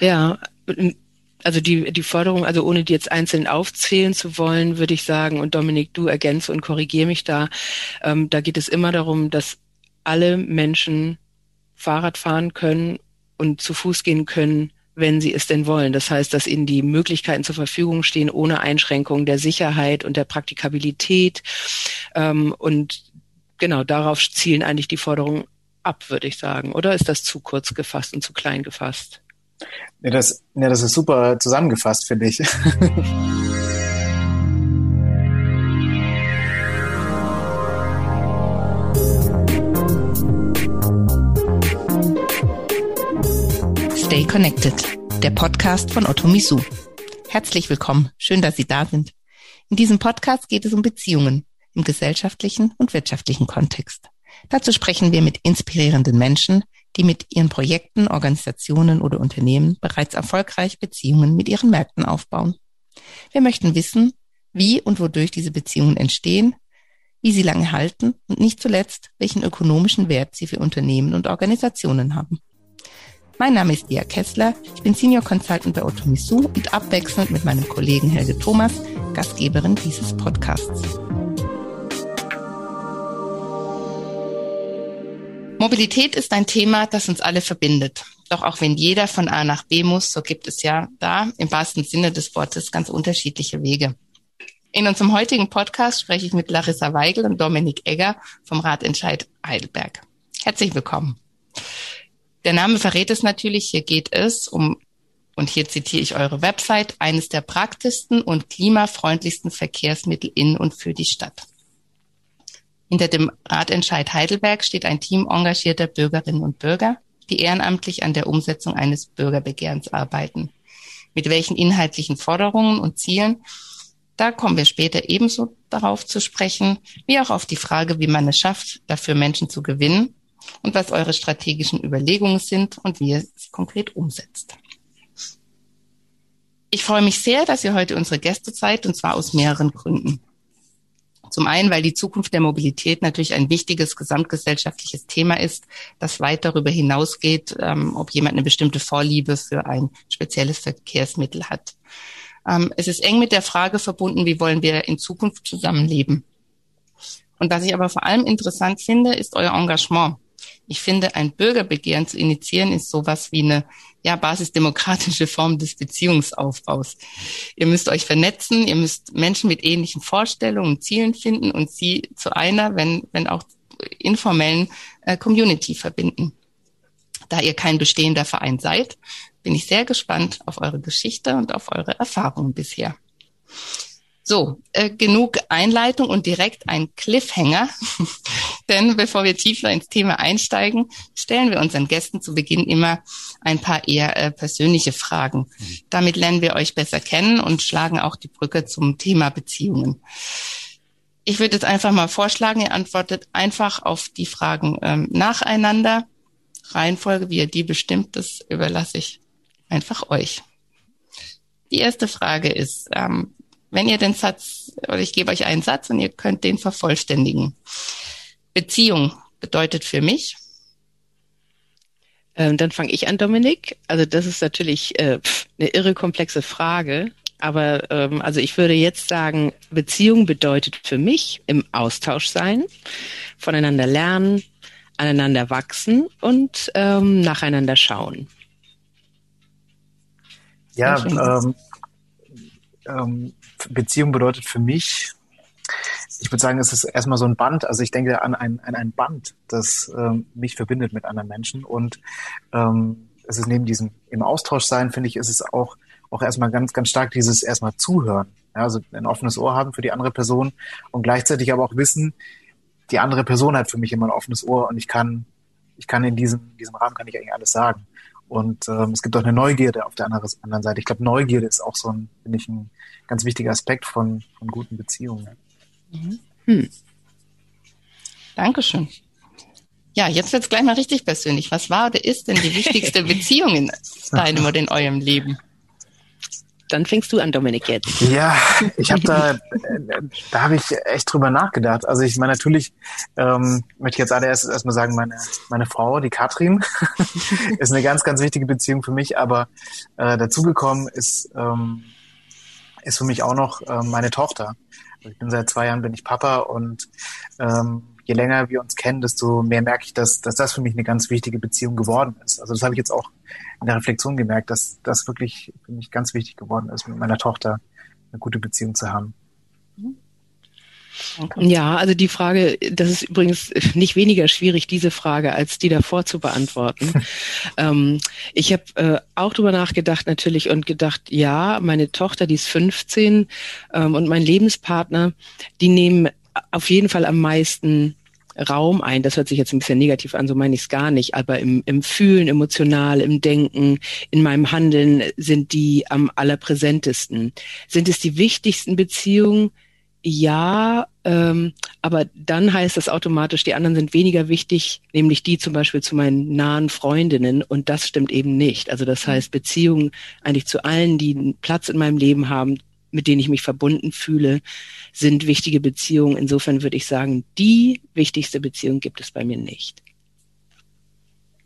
Ja, also die, die Forderung, also ohne die jetzt einzeln aufzählen zu wollen, würde ich sagen, und Dominik, du ergänze und korrigiere mich da, ähm, da geht es immer darum, dass alle Menschen Fahrrad fahren können und zu Fuß gehen können, wenn sie es denn wollen. Das heißt, dass ihnen die Möglichkeiten zur Verfügung stehen, ohne Einschränkungen der Sicherheit und der Praktikabilität. Ähm, und genau darauf zielen eigentlich die Forderungen ab, würde ich sagen. Oder ist das zu kurz gefasst und zu klein gefasst? Ja, das, ja, das ist super zusammengefasst, finde ich. Stay Connected, der Podcast von Otto Misu. Herzlich willkommen. Schön, dass Sie da sind. In diesem Podcast geht es um Beziehungen im gesellschaftlichen und wirtschaftlichen Kontext. Dazu sprechen wir mit inspirierenden Menschen, die mit ihren Projekten, Organisationen oder Unternehmen bereits erfolgreich Beziehungen mit ihren Märkten aufbauen. Wir möchten wissen, wie und wodurch diese Beziehungen entstehen, wie sie lange halten und nicht zuletzt, welchen ökonomischen Wert sie für Unternehmen und Organisationen haben. Mein Name ist Dia Kessler, ich bin Senior Consultant bei Otomisu und abwechselnd mit meinem Kollegen Helge Thomas, Gastgeberin dieses Podcasts. Mobilität ist ein Thema, das uns alle verbindet. Doch auch wenn jeder von A nach B muss, so gibt es ja da im wahrsten Sinne des Wortes ganz unterschiedliche Wege. In unserem heutigen Podcast spreche ich mit Larissa Weigel und Dominik Egger vom Ratentscheid Heidelberg. Herzlich willkommen. Der Name verrät es natürlich. Hier geht es um, und hier zitiere ich eure Website, eines der praktischsten und klimafreundlichsten Verkehrsmittel in und für die Stadt. Hinter dem Ratentscheid Heidelberg steht ein Team engagierter Bürgerinnen und Bürger, die ehrenamtlich an der Umsetzung eines Bürgerbegehrens arbeiten. Mit welchen inhaltlichen Forderungen und Zielen, da kommen wir später ebenso darauf zu sprechen, wie auch auf die Frage, wie man es schafft, dafür Menschen zu gewinnen und was eure strategischen Überlegungen sind und wie ihr sie konkret umsetzt. Ich freue mich sehr, dass ihr heute unsere Gäste seid, und zwar aus mehreren Gründen. Zum einen, weil die Zukunft der Mobilität natürlich ein wichtiges gesamtgesellschaftliches Thema ist, das weit darüber hinausgeht, ähm, ob jemand eine bestimmte Vorliebe für ein spezielles Verkehrsmittel hat. Ähm, es ist eng mit der Frage verbunden, wie wollen wir in Zukunft zusammenleben. Und was ich aber vor allem interessant finde, ist euer Engagement. Ich finde, ein Bürgerbegehren zu initiieren ist sowas wie eine ja, basisdemokratische Form des Beziehungsaufbaus. Ihr müsst euch vernetzen, ihr müsst Menschen mit ähnlichen Vorstellungen und Zielen finden und sie zu einer, wenn, wenn auch informellen äh, Community verbinden. Da ihr kein bestehender Verein seid, bin ich sehr gespannt auf eure Geschichte und auf eure Erfahrungen bisher. So, äh, genug Einleitung und direkt ein Cliffhanger. Denn bevor wir tiefer ins Thema einsteigen, stellen wir unseren Gästen zu Beginn immer ein paar eher äh, persönliche Fragen. Damit lernen wir euch besser kennen und schlagen auch die Brücke zum Thema Beziehungen. Ich würde jetzt einfach mal vorschlagen, ihr antwortet einfach auf die Fragen ähm, nacheinander. Reihenfolge, wie ihr die bestimmt, das überlasse ich einfach euch. Die erste Frage ist, ähm, wenn ihr den Satz, oder ich gebe euch einen Satz und ihr könnt den vervollständigen. Beziehung bedeutet für mich. Ähm, dann fange ich an, Dominik. Also das ist natürlich äh, eine irre komplexe Frage. Aber ähm, also ich würde jetzt sagen, Beziehung bedeutet für mich im Austausch sein, voneinander lernen, aneinander wachsen und ähm, nacheinander schauen. Ja, ähm, ähm, Beziehung bedeutet für mich, ich würde sagen, es ist erstmal so ein Band. Also ich denke an ein, an ein Band, das ähm, mich verbindet mit anderen Menschen. Und ähm, es ist neben diesem im Austausch sein, finde ich, ist es auch, auch erstmal ganz, ganz stark dieses erstmal zuhören. Ja, also ein offenes Ohr haben für die andere Person und gleichzeitig aber auch wissen, die andere Person hat für mich immer ein offenes Ohr und ich kann, ich kann in diesem, diesem Rahmen kann ich eigentlich alles sagen. Und ähm, es gibt auch eine Neugierde auf der anderen Seite. Ich glaube, Neugierde ist auch so ein, finde ich, ein ganz wichtiger Aspekt von, von guten Beziehungen. Mhm. Hm. Dankeschön. Ja, jetzt wird's gleich mal richtig persönlich. Was war oder ist denn die wichtigste Beziehung in deinem oder in eurem Leben? Dann fängst du an, Dominik, jetzt. Ja, ich habe da, da habe ich echt drüber nachgedacht. Also ich meine, natürlich ähm, möchte ich jetzt allererst erstmal sagen, meine, meine Frau, die Katrin, ist eine ganz, ganz wichtige Beziehung für mich, aber äh, dazugekommen ist, ähm, ist für mich auch noch äh, meine Tochter. Ich bin seit zwei Jahren bin ich Papa und ähm, je länger wir uns kennen, desto mehr merke ich, dass, dass das für mich eine ganz wichtige Beziehung geworden ist. Also das habe ich jetzt auch in der Reflexion gemerkt, dass das wirklich für mich ganz wichtig geworden ist, mit meiner Tochter eine gute Beziehung zu haben. Okay. Ja, also die Frage, das ist übrigens nicht weniger schwierig, diese Frage, als die davor zu beantworten. ähm, ich habe äh, auch drüber nachgedacht natürlich und gedacht, ja, meine Tochter, die ist 15 ähm, und mein Lebenspartner, die nehmen auf jeden Fall am meisten Raum ein. Das hört sich jetzt ein bisschen negativ an, so meine ich es gar nicht. Aber im, im Fühlen, emotional, im Denken, in meinem Handeln sind die am allerpräsentesten. Sind es die wichtigsten Beziehungen? Ja, ähm, aber dann heißt das automatisch, die anderen sind weniger wichtig, nämlich die zum Beispiel zu meinen nahen Freundinnen und das stimmt eben nicht. Also das heißt, Beziehungen eigentlich zu allen, die einen Platz in meinem Leben haben, mit denen ich mich verbunden fühle, sind wichtige Beziehungen. Insofern würde ich sagen, die wichtigste Beziehung gibt es bei mir nicht.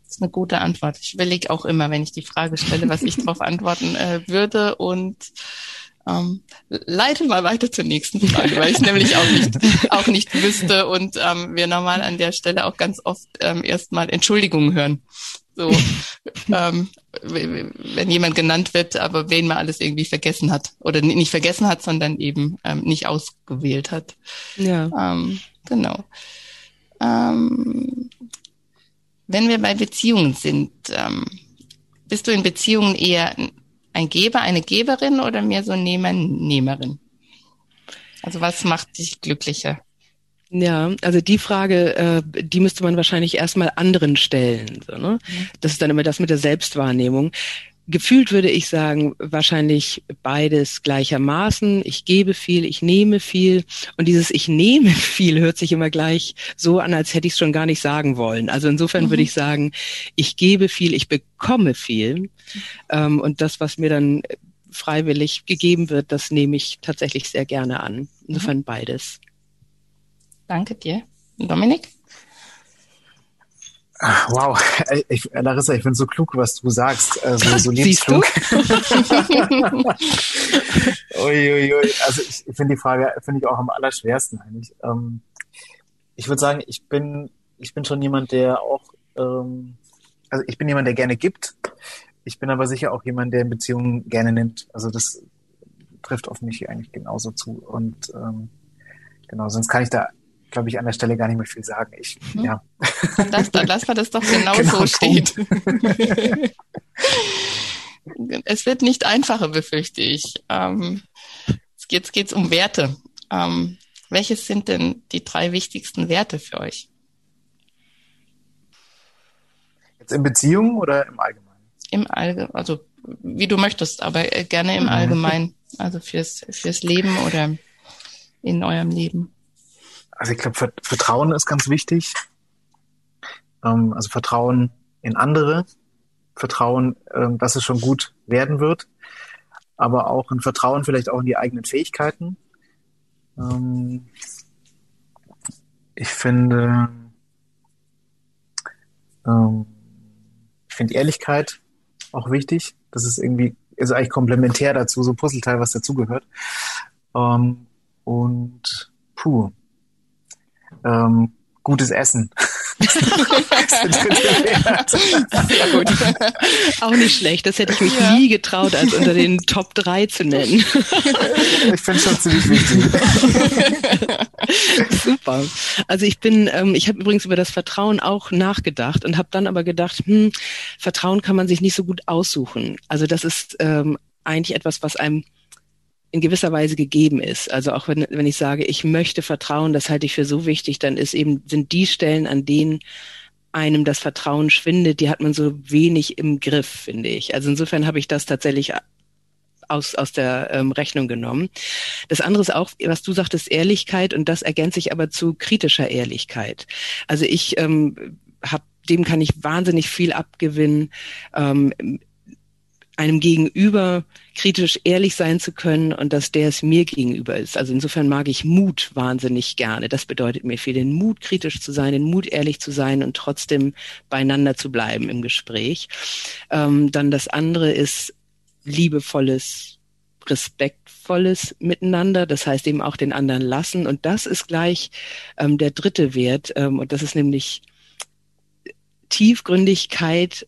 Das ist eine gute Antwort. Ich überlege auch immer, wenn ich die Frage stelle, was ich darauf antworten äh, würde und ähm, leite mal weiter zur nächsten Frage, weil ich nämlich auch nicht, auch nicht wüsste und ähm, wir normal an der Stelle auch ganz oft ähm, erstmal Entschuldigungen hören. So, ähm, wenn jemand genannt wird, aber wen man alles irgendwie vergessen hat oder nicht vergessen hat, sondern eben ähm, nicht ausgewählt hat. Ja. Ähm, genau. Ähm, wenn wir bei Beziehungen sind, ähm, bist du in Beziehungen eher ein Geber, eine Geberin oder mehr so Nehmer, Nehmerin? Also was macht dich glücklicher? Ja, also die Frage, äh, die müsste man wahrscheinlich erstmal anderen stellen. So, ne? Mhm. Das ist dann immer das mit der Selbstwahrnehmung. Gefühlt würde ich sagen, wahrscheinlich beides gleichermaßen. Ich gebe viel, ich nehme viel. Und dieses Ich nehme viel hört sich immer gleich so an, als hätte ich es schon gar nicht sagen wollen. Also insofern mhm. würde ich sagen, ich gebe viel, ich bekomme viel. Ähm, und das, was mir dann freiwillig gegeben wird, das nehme ich tatsächlich sehr gerne an. Insofern mhm. beides. Danke dir. Dominik? Wow, ich, Larissa, ich finde so klug, was du sagst. Äh, so, lebensklug. Uiuiui. Also ich, ich finde die Frage finde ich auch am allerschwersten eigentlich. Ähm, ich würde sagen, ich bin ich bin schon jemand, der auch ähm, also ich bin jemand, der gerne gibt. Ich bin aber sicher auch jemand, der in Beziehungen gerne nimmt. Also das trifft auf mich eigentlich genauso zu. Und ähm, genau, sonst kann ich da glaube ich, an der Stelle gar nicht mehr viel sagen. Ich, mhm. ja. Das, dann lassen wir das doch genau, genau so steht. es wird nicht einfacher, befürchte ich. Ähm, jetzt geht es um Werte. Ähm, welches sind denn die drei wichtigsten Werte für euch? Jetzt in Beziehungen oder im Allgemeinen? Im Allgemeinen, also wie du möchtest, aber äh, gerne im mhm. Allgemeinen. Also fürs, fürs Leben oder in eurem Leben also ich glaube, Vertrauen ist ganz wichtig. Ähm, also Vertrauen in andere, Vertrauen, ähm, dass es schon gut werden wird, aber auch ein Vertrauen vielleicht auch in die eigenen Fähigkeiten. Ähm, ich finde, ähm, ich finde Ehrlichkeit auch wichtig. Das ist irgendwie, ist eigentlich komplementär dazu, so Puzzleteil, was dazugehört. Ähm, und puh, ähm, gutes Essen. Sehr gut. Auch nicht schlecht. Das hätte ich mich ja. nie getraut, als unter den Top 3 zu nennen. ich finde schon ziemlich wichtig. Super. Also ich bin, ähm, ich habe übrigens über das Vertrauen auch nachgedacht und habe dann aber gedacht, hm, Vertrauen kann man sich nicht so gut aussuchen. Also das ist ähm, eigentlich etwas, was einem in gewisser Weise gegeben ist. Also auch wenn, wenn ich sage, ich möchte vertrauen, das halte ich für so wichtig, dann ist eben, sind die Stellen, an denen einem das Vertrauen schwindet, die hat man so wenig im Griff, finde ich. Also insofern habe ich das tatsächlich aus, aus der ähm, Rechnung genommen. Das andere ist auch, was du sagtest, Ehrlichkeit und das ergänze ich aber zu kritischer Ehrlichkeit. Also ich ähm, habe dem kann ich wahnsinnig viel abgewinnen. Ähm, einem Gegenüber kritisch ehrlich sein zu können und dass der es mir gegenüber ist. Also insofern mag ich Mut wahnsinnig gerne. Das bedeutet mir viel, den Mut kritisch zu sein, den Mut ehrlich zu sein und trotzdem beieinander zu bleiben im Gespräch. Ähm, dann das andere ist liebevolles, respektvolles Miteinander. Das heißt eben auch den anderen lassen. Und das ist gleich ähm, der dritte Wert. Ähm, und das ist nämlich Tiefgründigkeit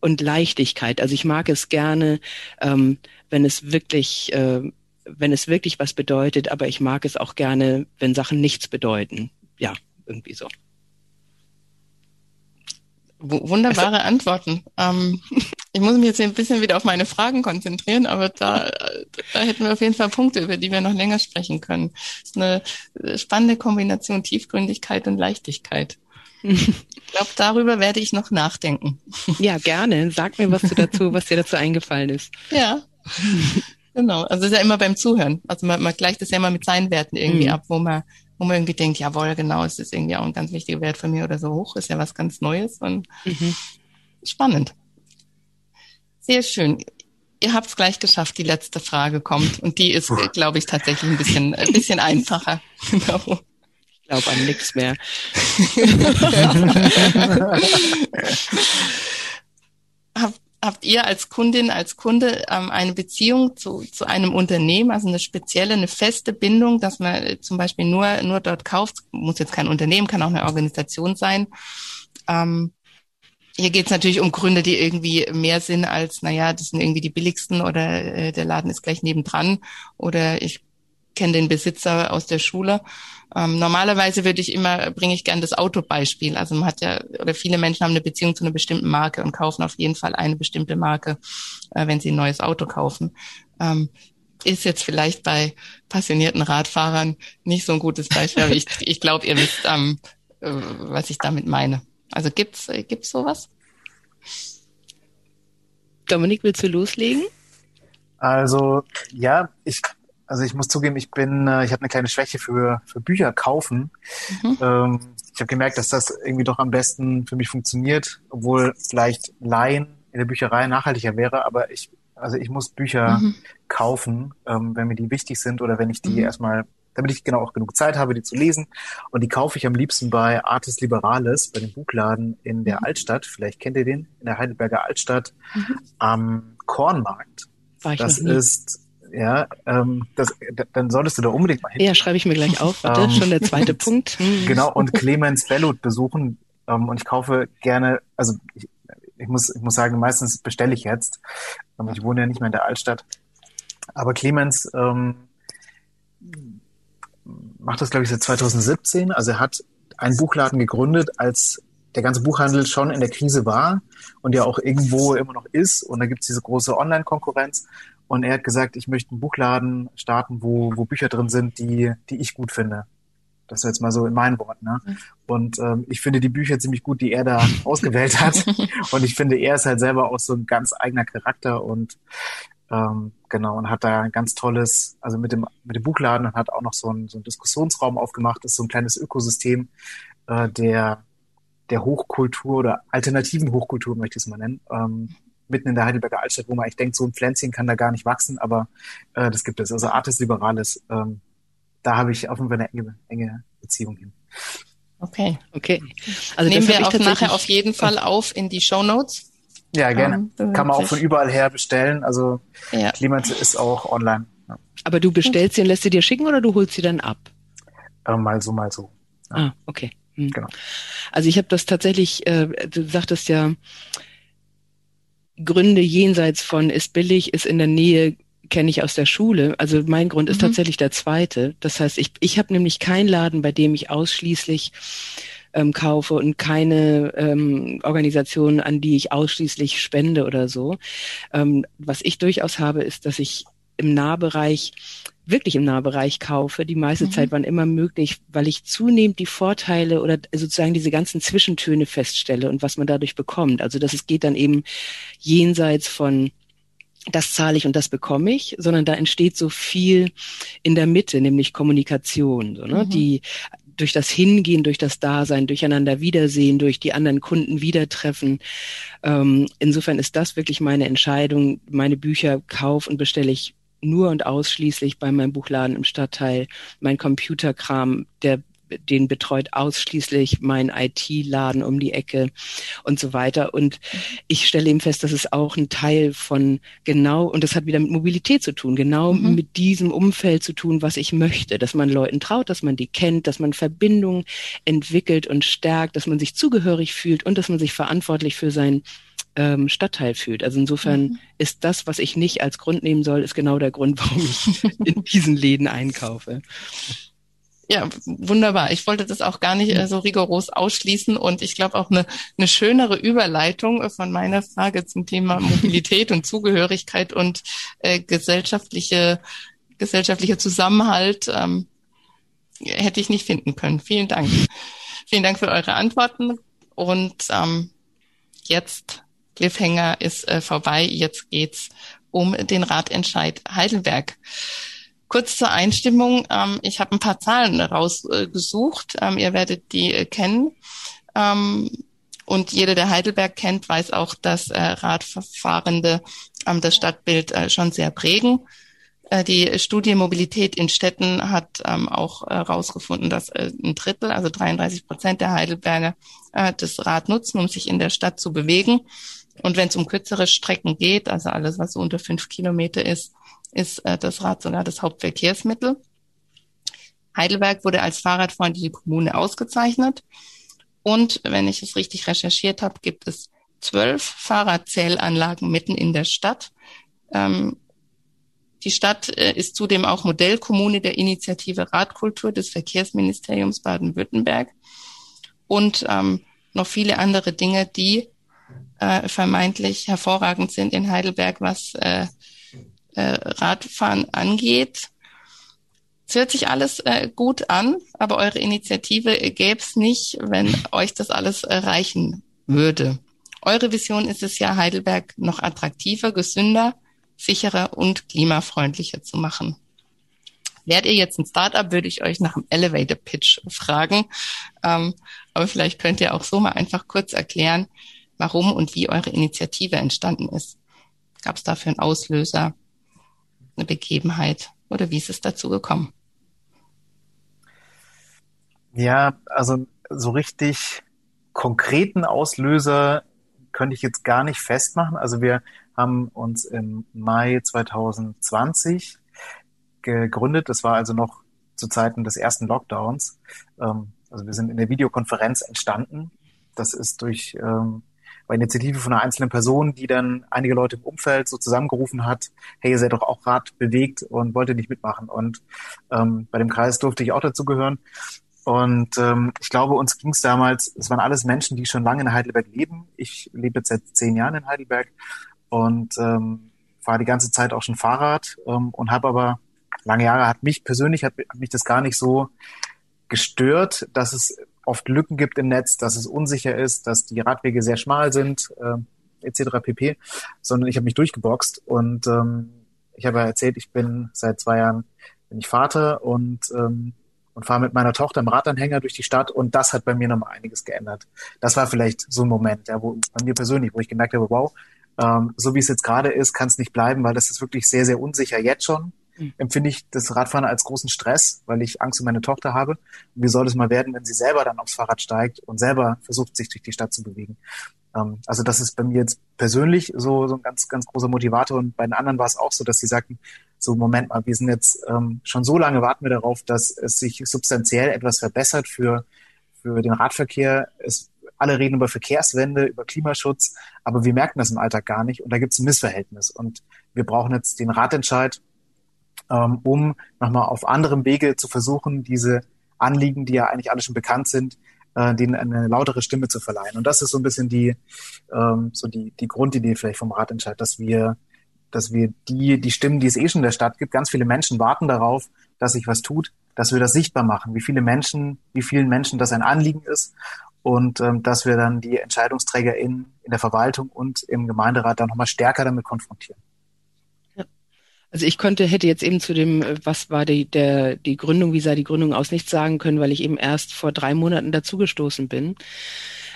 und Leichtigkeit. Also ich mag es gerne, ähm, wenn es wirklich, äh, wenn es wirklich was bedeutet, aber ich mag es auch gerne, wenn Sachen nichts bedeuten. Ja, irgendwie so. Wunderbare also, Antworten. Ähm, ich muss mich jetzt ein bisschen wieder auf meine Fragen konzentrieren, aber da, da hätten wir auf jeden Fall Punkte, über die wir noch länger sprechen können. Das ist eine spannende Kombination Tiefgründigkeit und Leichtigkeit. Ich glaube, darüber werde ich noch nachdenken. Ja, gerne. Sag mir was du dazu, was dir dazu eingefallen ist. Ja. Genau. Also es ist ja immer beim Zuhören. Also man, man gleicht das ja immer mit seinen Werten irgendwie mhm. ab, wo man, wo man irgendwie denkt, jawohl, genau, es ist irgendwie auch ein ganz wichtiger Wert für mir oder so hoch, ist ja was ganz Neues und mhm. spannend. Sehr schön. Ihr habt es gleich geschafft, die letzte Frage kommt. Und die ist, glaube ich, tatsächlich ein bisschen, ein bisschen einfacher. Genau glaube an nichts mehr. Hab, habt ihr als Kundin, als Kunde ähm, eine Beziehung zu, zu einem Unternehmen, also eine spezielle, eine feste Bindung, dass man zum Beispiel nur, nur dort kauft, muss jetzt kein Unternehmen, kann auch eine Organisation sein. Ähm, hier geht es natürlich um Gründe, die irgendwie mehr sind als, naja, das sind irgendwie die billigsten oder äh, der Laden ist gleich nebendran oder ich kenne den Besitzer aus der Schule. Ähm, normalerweise würde ich immer, bringe ich gern das Autobeispiel. Also man hat ja, oder viele Menschen haben eine Beziehung zu einer bestimmten Marke und kaufen auf jeden Fall eine bestimmte Marke, äh, wenn sie ein neues Auto kaufen. Ähm, ist jetzt vielleicht bei passionierten Radfahrern nicht so ein gutes Beispiel, aber ich, ich glaube, ihr wisst, ähm, äh, was ich damit meine. Also gibt's, äh, gibt's sowas? Dominik, willst du loslegen? Also ja, ich also ich muss zugeben, ich bin, äh, ich habe eine kleine Schwäche für, für Bücher kaufen. Mhm. Ähm, ich habe gemerkt, dass das irgendwie doch am besten für mich funktioniert, obwohl vielleicht Laien in der Bücherei nachhaltiger wäre, aber ich, also ich muss Bücher mhm. kaufen, ähm, wenn mir die wichtig sind oder wenn ich die mhm. erstmal, damit ich genau auch genug Zeit habe, die zu lesen. Und die kaufe ich am liebsten bei Artis Liberales, bei dem Buchladen in der mhm. Altstadt. Vielleicht kennt ihr den, in der Heidelberger Altstadt mhm. am Kornmarkt. War ich das ist ja, ähm, das, dann solltest du da unbedingt mal hin. Ja, schreibe ich mir gleich auf. Warte, ähm, schon der zweite Punkt. Hm. Genau, und Clemens Bellut besuchen. Ähm, und ich kaufe gerne, also ich, ich, muss, ich muss sagen, meistens bestelle ich jetzt. Ähm, ich wohne ja nicht mehr in der Altstadt. Aber Clemens ähm, macht das, glaube ich, seit 2017. Also er hat einen Buchladen gegründet, als der ganze Buchhandel schon in der Krise war und ja auch irgendwo immer noch ist. Und da gibt es diese große Online-Konkurrenz. Und er hat gesagt, ich möchte einen Buchladen starten, wo, wo Bücher drin sind, die, die ich gut finde. Das ist jetzt mal so in meinen Worten. Ne? Mhm. Und ähm, ich finde die Bücher ziemlich gut, die er da ausgewählt hat. und ich finde, er ist halt selber auch so ein ganz eigener Charakter und ähm, genau und hat da ein ganz tolles, also mit dem mit dem Buchladen und hat auch noch so einen, so einen Diskussionsraum aufgemacht. Das ist so ein kleines Ökosystem äh, der der Hochkultur oder alternativen Hochkultur möchte ich es mal nennen. Ähm, mitten in der Heidelberger Altstadt, wo man echt denkt, so ein Pflänzchen kann da gar nicht wachsen, aber äh, das gibt es. Also Artis Liberales, ähm, da habe ich auf jeden Fall eine enge, enge Beziehung hin. Okay, okay. Also nehmen wir auch nachher auf jeden Fall auf in die Show Notes. Ja, gerne. Um, kann man auch von überall her bestellen. Also ja. Clemens ist auch online. Ja. Aber du bestellst sie und lässt sie dir schicken oder du holst sie dann ab? Äh, mal so, mal so. Ja. Ah, okay. Hm. Genau. Also ich habe das tatsächlich, äh, du sagtest ja, Gründe jenseits von ist billig, ist in der Nähe, kenne ich aus der Schule. Also mein Grund ist mhm. tatsächlich der zweite. Das heißt, ich, ich habe nämlich keinen Laden, bei dem ich ausschließlich ähm, kaufe und keine ähm, Organisation, an die ich ausschließlich spende oder so. Ähm, was ich durchaus habe, ist, dass ich im Nahbereich wirklich im Nahbereich kaufe, die meiste mhm. Zeit, wann immer möglich, weil ich zunehmend die Vorteile oder sozusagen diese ganzen Zwischentöne feststelle und was man dadurch bekommt. Also dass es geht dann eben jenseits von das zahle ich und das bekomme ich, sondern da entsteht so viel in der Mitte, nämlich Kommunikation. So, ne? Mhm. Die durch das Hingehen, durch das Dasein, durcheinander Wiedersehen, durch die anderen Kunden wiedertreffen. Ähm, insofern ist das wirklich meine Entscheidung. Meine Bücher kauf und bestelle ich nur und ausschließlich bei meinem Buchladen im Stadtteil. Mein Computerkram, der den betreut ausschließlich mein IT-Laden um die Ecke und so weiter. Und ich stelle eben fest, dass es auch ein Teil von genau, und das hat wieder mit Mobilität zu tun, genau mhm. mit diesem Umfeld zu tun, was ich möchte, dass man Leuten traut, dass man die kennt, dass man Verbindungen entwickelt und stärkt, dass man sich zugehörig fühlt und dass man sich verantwortlich für sein ähm, Stadtteil fühlt. Also insofern mhm. ist das, was ich nicht als Grund nehmen soll, ist genau der Grund, warum ich in diesen Läden einkaufe. Ja, wunderbar. Ich wollte das auch gar nicht äh, so rigoros ausschließen und ich glaube auch eine, eine schönere Überleitung von meiner Frage zum Thema Mobilität und Zugehörigkeit und äh, gesellschaftliche gesellschaftlicher Zusammenhalt ähm, hätte ich nicht finden können. Vielen Dank. Vielen Dank für eure Antworten und ähm, jetzt Cliffhanger ist äh, vorbei. Jetzt geht's um den Ratentscheid Heidelberg. Kurz zur Einstimmung. Ähm, ich habe ein paar Zahlen rausgesucht. Ähm, ihr werdet die äh, kennen. Ähm, und jeder, der Heidelberg kennt, weiß auch, dass äh, Radfahrende ähm, das Stadtbild äh, schon sehr prägen. Äh, die Studie Mobilität in Städten hat ähm, auch herausgefunden, dass äh, ein Drittel, also 33 Prozent der Heidelberger äh, das Rad nutzen, um sich in der Stadt zu bewegen. Und wenn es um kürzere Strecken geht, also alles, was so unter fünf Kilometer ist, ist äh, das Rad sogar das Hauptverkehrsmittel. Heidelberg wurde als fahrradfreundliche Kommune ausgezeichnet. Und wenn ich es richtig recherchiert habe, gibt es zwölf Fahrradzählanlagen mitten in der Stadt. Ähm, die Stadt äh, ist zudem auch Modellkommune der Initiative Radkultur des Verkehrsministeriums Baden-Württemberg und ähm, noch viele andere Dinge, die äh, vermeintlich hervorragend sind in Heidelberg, was äh, äh, Radfahren angeht. Es hört sich alles äh, gut an, aber eure Initiative gäbe es nicht, wenn euch das alles erreichen würde. Eure Vision ist es ja, Heidelberg noch attraktiver, gesünder, sicherer und klimafreundlicher zu machen. Wärt ihr jetzt ein Startup, würde ich euch nach dem Elevator Pitch fragen. Ähm, aber vielleicht könnt ihr auch so mal einfach kurz erklären, warum und wie eure Initiative entstanden ist. Gab es dafür einen Auslöser? eine Begebenheit oder wie ist es dazu gekommen? Ja, also so richtig konkreten Auslöser könnte ich jetzt gar nicht festmachen. Also wir haben uns im Mai 2020 gegründet. Das war also noch zu Zeiten des ersten Lockdowns. Ähm, also wir sind in der Videokonferenz entstanden. Das ist durch bei Initiative von einer einzelnen Person, die dann einige Leute im Umfeld so zusammengerufen hat, hey, ihr seid doch auch Rad bewegt und wollt ihr nicht mitmachen. Und ähm, bei dem Kreis durfte ich auch dazugehören. Und ähm, ich glaube, uns ging es damals, es waren alles Menschen, die schon lange in Heidelberg leben. Ich lebe jetzt seit zehn Jahren in Heidelberg und ähm, fahre die ganze Zeit auch schon Fahrrad ähm, und habe aber lange Jahre hat mich persönlich hat, hat mich das gar nicht so gestört, dass es oft Lücken gibt im Netz, dass es unsicher ist, dass die Radwege sehr schmal sind, äh, etc. pp. Sondern ich habe mich durchgeboxt und ähm, ich habe ja erzählt, ich bin seit zwei Jahren bin ich Vater und ähm, und fahre mit meiner Tochter im Radanhänger durch die Stadt und das hat bei mir nochmal einiges geändert. Das war vielleicht so ein Moment, ja, wo bei mir persönlich, wo ich gemerkt habe, wow, ähm, so wie es jetzt gerade ist, kann es nicht bleiben, weil das ist wirklich sehr, sehr unsicher jetzt schon. Empfinde ich das Radfahren als großen Stress, weil ich Angst um meine Tochter habe. Und wie soll es mal werden, wenn sie selber dann aufs Fahrrad steigt und selber versucht, sich durch die Stadt zu bewegen? Ähm, also das ist bei mir jetzt persönlich so, so ein ganz, ganz großer Motivator. Und bei den anderen war es auch so, dass sie sagten, so Moment mal, wir sind jetzt ähm, schon so lange warten wir darauf, dass es sich substanziell etwas verbessert für, für den Radverkehr. Es, alle reden über Verkehrswende, über Klimaschutz, aber wir merken das im Alltag gar nicht und da gibt es ein Missverhältnis. Und wir brauchen jetzt den Radentscheid ähm, um nochmal auf anderem Wege zu versuchen, diese Anliegen, die ja eigentlich alle schon bekannt sind, äh, denen eine lautere Stimme zu verleihen. Und das ist so ein bisschen die, ähm, so die, die Grundidee vielleicht vom Ratentscheid, dass wir, dass wir die, die Stimmen, die es eh schon in der Stadt gibt, ganz viele Menschen warten darauf, dass sich was tut, dass wir das sichtbar machen, wie viele Menschen, wie vielen Menschen das ein Anliegen ist und ähm, dass wir dann die Entscheidungsträger in, in der Verwaltung und im Gemeinderat dann nochmal stärker damit konfrontieren. Also ich konnte, hätte jetzt eben zu dem, äh, was war die, der, die Gründung, wie sah die Gründung aus, nichts sagen können, weil ich eben erst vor drei Monaten dazugestoßen bin.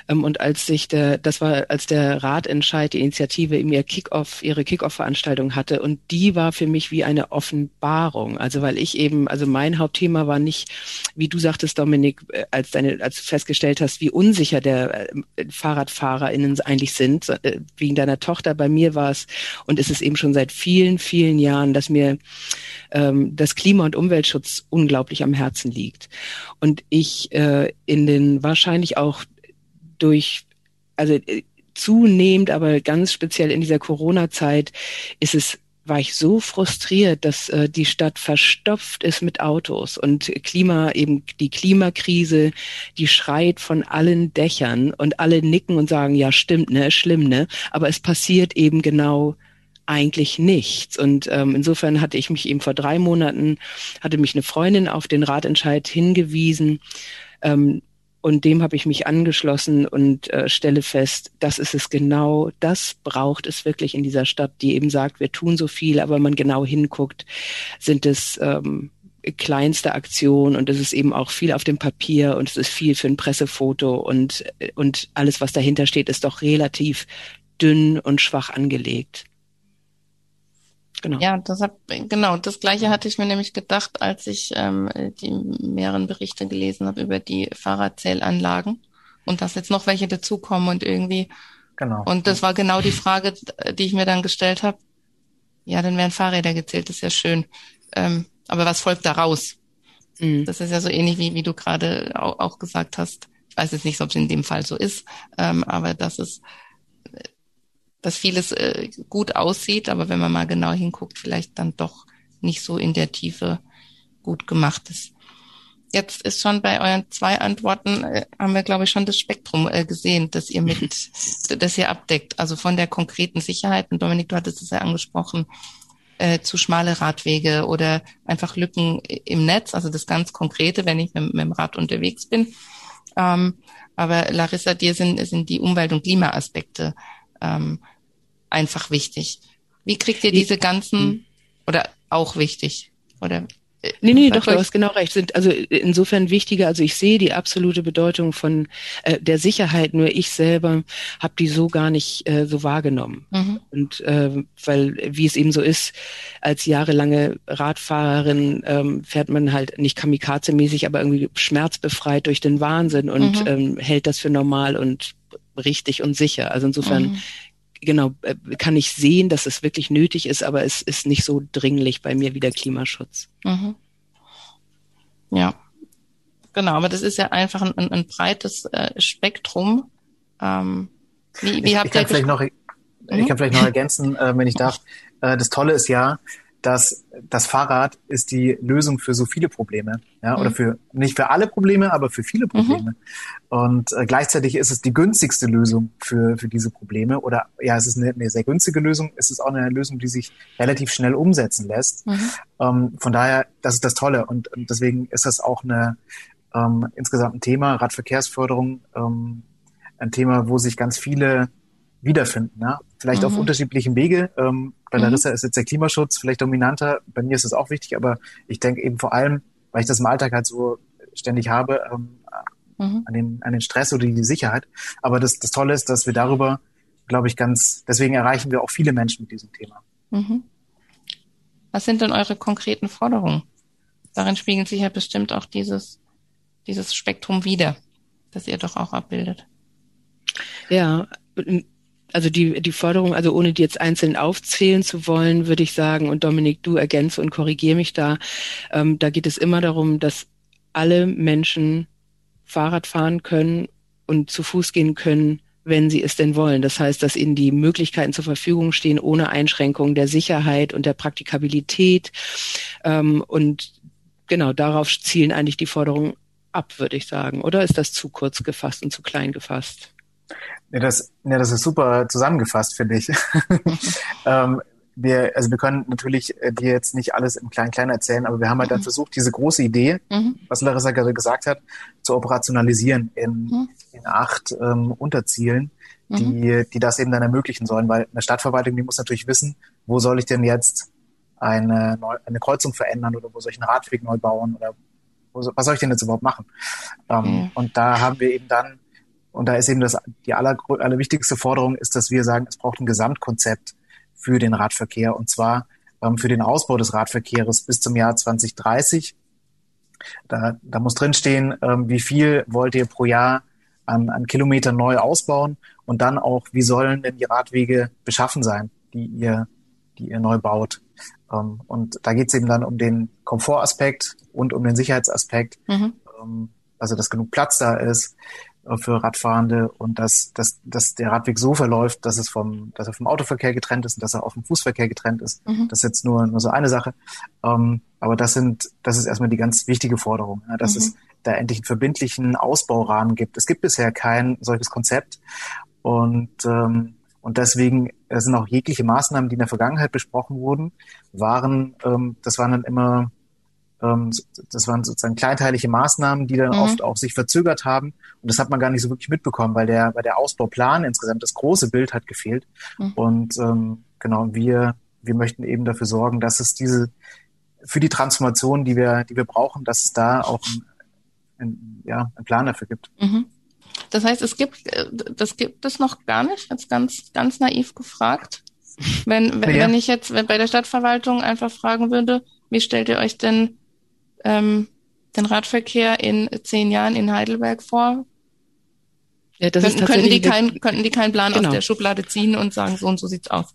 Ähm, und als sich der, das war, als der Ratentscheid, die Initiative ihm ihr Kickoff, ihre Kickoff-Veranstaltung hatte und die war für mich wie eine Offenbarung. Also weil ich eben, also mein Hauptthema war nicht, wie du sagtest, Dominik, äh, als deine, als du festgestellt hast, wie unsicher der äh, FahrradfahrerInnen eigentlich sind, äh, wegen deiner Tochter. Bei mir war es, und es ist eben schon seit vielen, vielen Jahren, dass mir ähm, das Klima- und Umweltschutz unglaublich am Herzen liegt. Und ich äh, in den wahrscheinlich auch durch, also äh, zunehmend, aber ganz speziell in dieser Corona-Zeit ist es war ich so frustriert, dass äh, die Stadt verstopft ist mit Autos und Klima, eben die Klimakrise, die schreit von allen Dächern und alle nicken und sagen, ja, stimmt, ne, schlimm, ne? Aber es passiert eben genau eigentlich nichts. Und ähm, insofern hatte ich mich eben vor drei Monaten, hatte mich eine Freundin auf den Ratentscheid hingewiesen, ähm, und dem habe ich mich angeschlossen und äh, stelle fest, das ist es genau, das braucht es wirklich in dieser Stadt, die eben sagt, wir tun so viel, aber man genau hinguckt, sind es ähm, kleinste Aktion und es ist eben auch viel auf dem Papier und es ist viel für ein Pressefoto und, und alles, was dahinter steht, ist doch relativ dünn und schwach angelegt. Genau. Ja, das hab, genau, das gleiche hatte ich mir nämlich gedacht, als ich ähm, die mehreren Berichte gelesen habe über die Fahrradzählanlagen und dass jetzt noch welche dazukommen und irgendwie. Genau. Und das war genau die Frage, die ich mir dann gestellt habe. Ja, dann werden Fahrräder gezählt, das ist ja schön. Ähm, aber was folgt daraus? Mhm. Das ist ja so ähnlich wie, wie du gerade auch, auch gesagt hast. Ich weiß jetzt nicht, ob es in dem Fall so ist, ähm, aber dass es dass vieles äh, gut aussieht, aber wenn man mal genau hinguckt, vielleicht dann doch nicht so in der Tiefe gut gemacht ist. Jetzt ist schon bei euren zwei Antworten, äh, haben wir, glaube ich, schon das Spektrum äh, gesehen, das ihr mit, das ihr abdeckt. Also von der konkreten Sicherheit, und Dominik, du hattest es ja angesprochen, äh, zu schmale Radwege oder einfach Lücken im Netz, also das ganz Konkrete, wenn ich mit, mit dem Rad unterwegs bin. Ähm, aber Larissa, dir sind, sind die Umwelt- und Klimaaspekte ähm, einfach wichtig. Wie kriegt ihr diese ganzen hm. oder auch wichtig? Oder äh, Nee, nee, doch, du hast genau recht. Sind also insofern wichtiger. Also ich sehe die absolute Bedeutung von äh, der Sicherheit. Nur ich selber habe die so gar nicht äh, so wahrgenommen. Mhm. Und äh, weil, wie es eben so ist, als jahrelange Radfahrerin ähm, fährt man halt nicht kamikaze-mäßig, aber irgendwie schmerzbefreit durch den Wahnsinn und mhm. ähm, hält das für normal und richtig und sicher. Also insofern mhm genau, äh, kann ich sehen, dass es wirklich nötig ist, aber es ist nicht so dringlich bei mir wie der Klimaschutz. Mhm. Ja, genau, aber das ist ja einfach ein, ein, breites äh, Spektrum. Ähm, wie, wie ich, habt ich ihr vielleicht noch, Ich mhm. kann vielleicht noch ergänzen, äh, wenn ich darf. Äh, das Tolle ist ja, dass das Fahrrad ist die Lösung für so viele Probleme, ja, mhm. oder für nicht für alle Probleme, aber für viele Probleme. Mhm. Und äh, gleichzeitig ist es die günstigste Lösung für für diese Probleme oder ja, es ist eine, eine sehr günstige Lösung. Es ist auch eine Lösung, die sich relativ schnell umsetzen lässt. Mhm. Ähm, von daher, das ist das Tolle und, und deswegen ist das auch eine ähm, insgesamt ein Thema Radverkehrsförderung, ähm, ein Thema, wo sich ganz viele wiederfinden. Ja? Vielleicht mhm. auf unterschiedlichen Wege. Ähm, bei mhm. Larissa ist jetzt der Klimaschutz vielleicht dominanter. Bei mir ist es auch wichtig, aber ich denke eben vor allem, weil ich das im Alltag halt so ständig habe, ähm, mhm. an, den, an den Stress oder die Sicherheit. Aber das, das Tolle ist, dass wir darüber, glaube ich, ganz, deswegen erreichen wir auch viele Menschen mit diesem Thema. Mhm. Was sind denn eure konkreten Forderungen? Darin spiegelt sich ja bestimmt auch dieses, dieses Spektrum wieder, das ihr doch auch abbildet. Ja, also die, die Forderung, also ohne die jetzt einzeln aufzählen zu wollen, würde ich sagen, und Dominik, du ergänze und korrigiere mich da, ähm, da geht es immer darum, dass alle Menschen Fahrrad fahren können und zu Fuß gehen können, wenn sie es denn wollen. Das heißt, dass ihnen die Möglichkeiten zur Verfügung stehen, ohne Einschränkung der Sicherheit und der Praktikabilität. Ähm, und genau darauf zielen eigentlich die Forderungen ab, würde ich sagen. Oder ist das zu kurz gefasst und zu klein gefasst? Ja, das, ja, das ist super zusammengefasst, finde ich. ähm, wir, also wir können natürlich äh, dir jetzt nicht alles im Klein-Klein erzählen, aber wir haben halt mhm. dann versucht, diese große Idee, mhm. was Larissa gerade gesagt hat, zu operationalisieren in, mhm. in acht ähm, Unterzielen, die, mhm. die das eben dann ermöglichen sollen, weil eine Stadtverwaltung, die muss natürlich wissen, wo soll ich denn jetzt eine, eine Kreuzung verändern oder wo soll ich einen Radweg neu bauen oder wo, was soll ich denn jetzt überhaupt machen? Ähm, mhm. Und da haben wir eben dann, und da ist eben das, die aller, allerwichtigste Forderung ist, dass wir sagen, es braucht ein Gesamtkonzept für den Radverkehr und zwar ähm, für den Ausbau des Radverkehrs bis zum Jahr 2030. Da, da muss drinstehen, ähm, wie viel wollt ihr pro Jahr an, an Kilometer neu ausbauen und dann auch, wie sollen denn die Radwege beschaffen sein, die ihr, die ihr neu baut. Ähm, und da geht es eben dann um den Komfortaspekt und um den Sicherheitsaspekt, mhm. ähm, also dass genug Platz da ist für Radfahrende und dass, dass, dass der Radweg so verläuft, dass es vom, dass er vom Autoverkehr getrennt ist und dass er auch vom Fußverkehr getrennt ist. Mhm. Das ist jetzt nur, nur so eine Sache. Ähm, aber das sind, das ist erstmal die ganz wichtige Forderung, ja, dass mhm. es da endlich einen verbindlichen Ausbaurahmen gibt. Es gibt bisher kein solches Konzept und ähm, und deswegen sind auch jegliche Maßnahmen, die in der Vergangenheit besprochen wurden, waren, ähm, das waren dann immer, das waren sozusagen kleinteilige Maßnahmen, die dann mhm. oft auch sich verzögert haben. Und das hat man gar nicht so wirklich mitbekommen, weil der, weil der Ausbauplan insgesamt, das große Bild hat gefehlt. Mhm. Und ähm, genau, wir, wir möchten eben dafür sorgen, dass es diese, für die Transformation, die wir, die wir brauchen, dass es da auch ein, ja, einen Plan dafür gibt. Mhm. Das heißt, es gibt, äh, das gibt es noch gar nicht, jetzt ganz, ganz naiv gefragt. Wenn, wenn, ja. wenn ich jetzt bei der Stadtverwaltung einfach fragen würde, wie stellt ihr euch denn ähm, den Radverkehr in zehn Jahren in Heidelberg vor? Ja, das könnten, ist könnten, die kein, könnten die keinen Plan genau. aus der Schublade ziehen und sagen, so und so sieht's aus.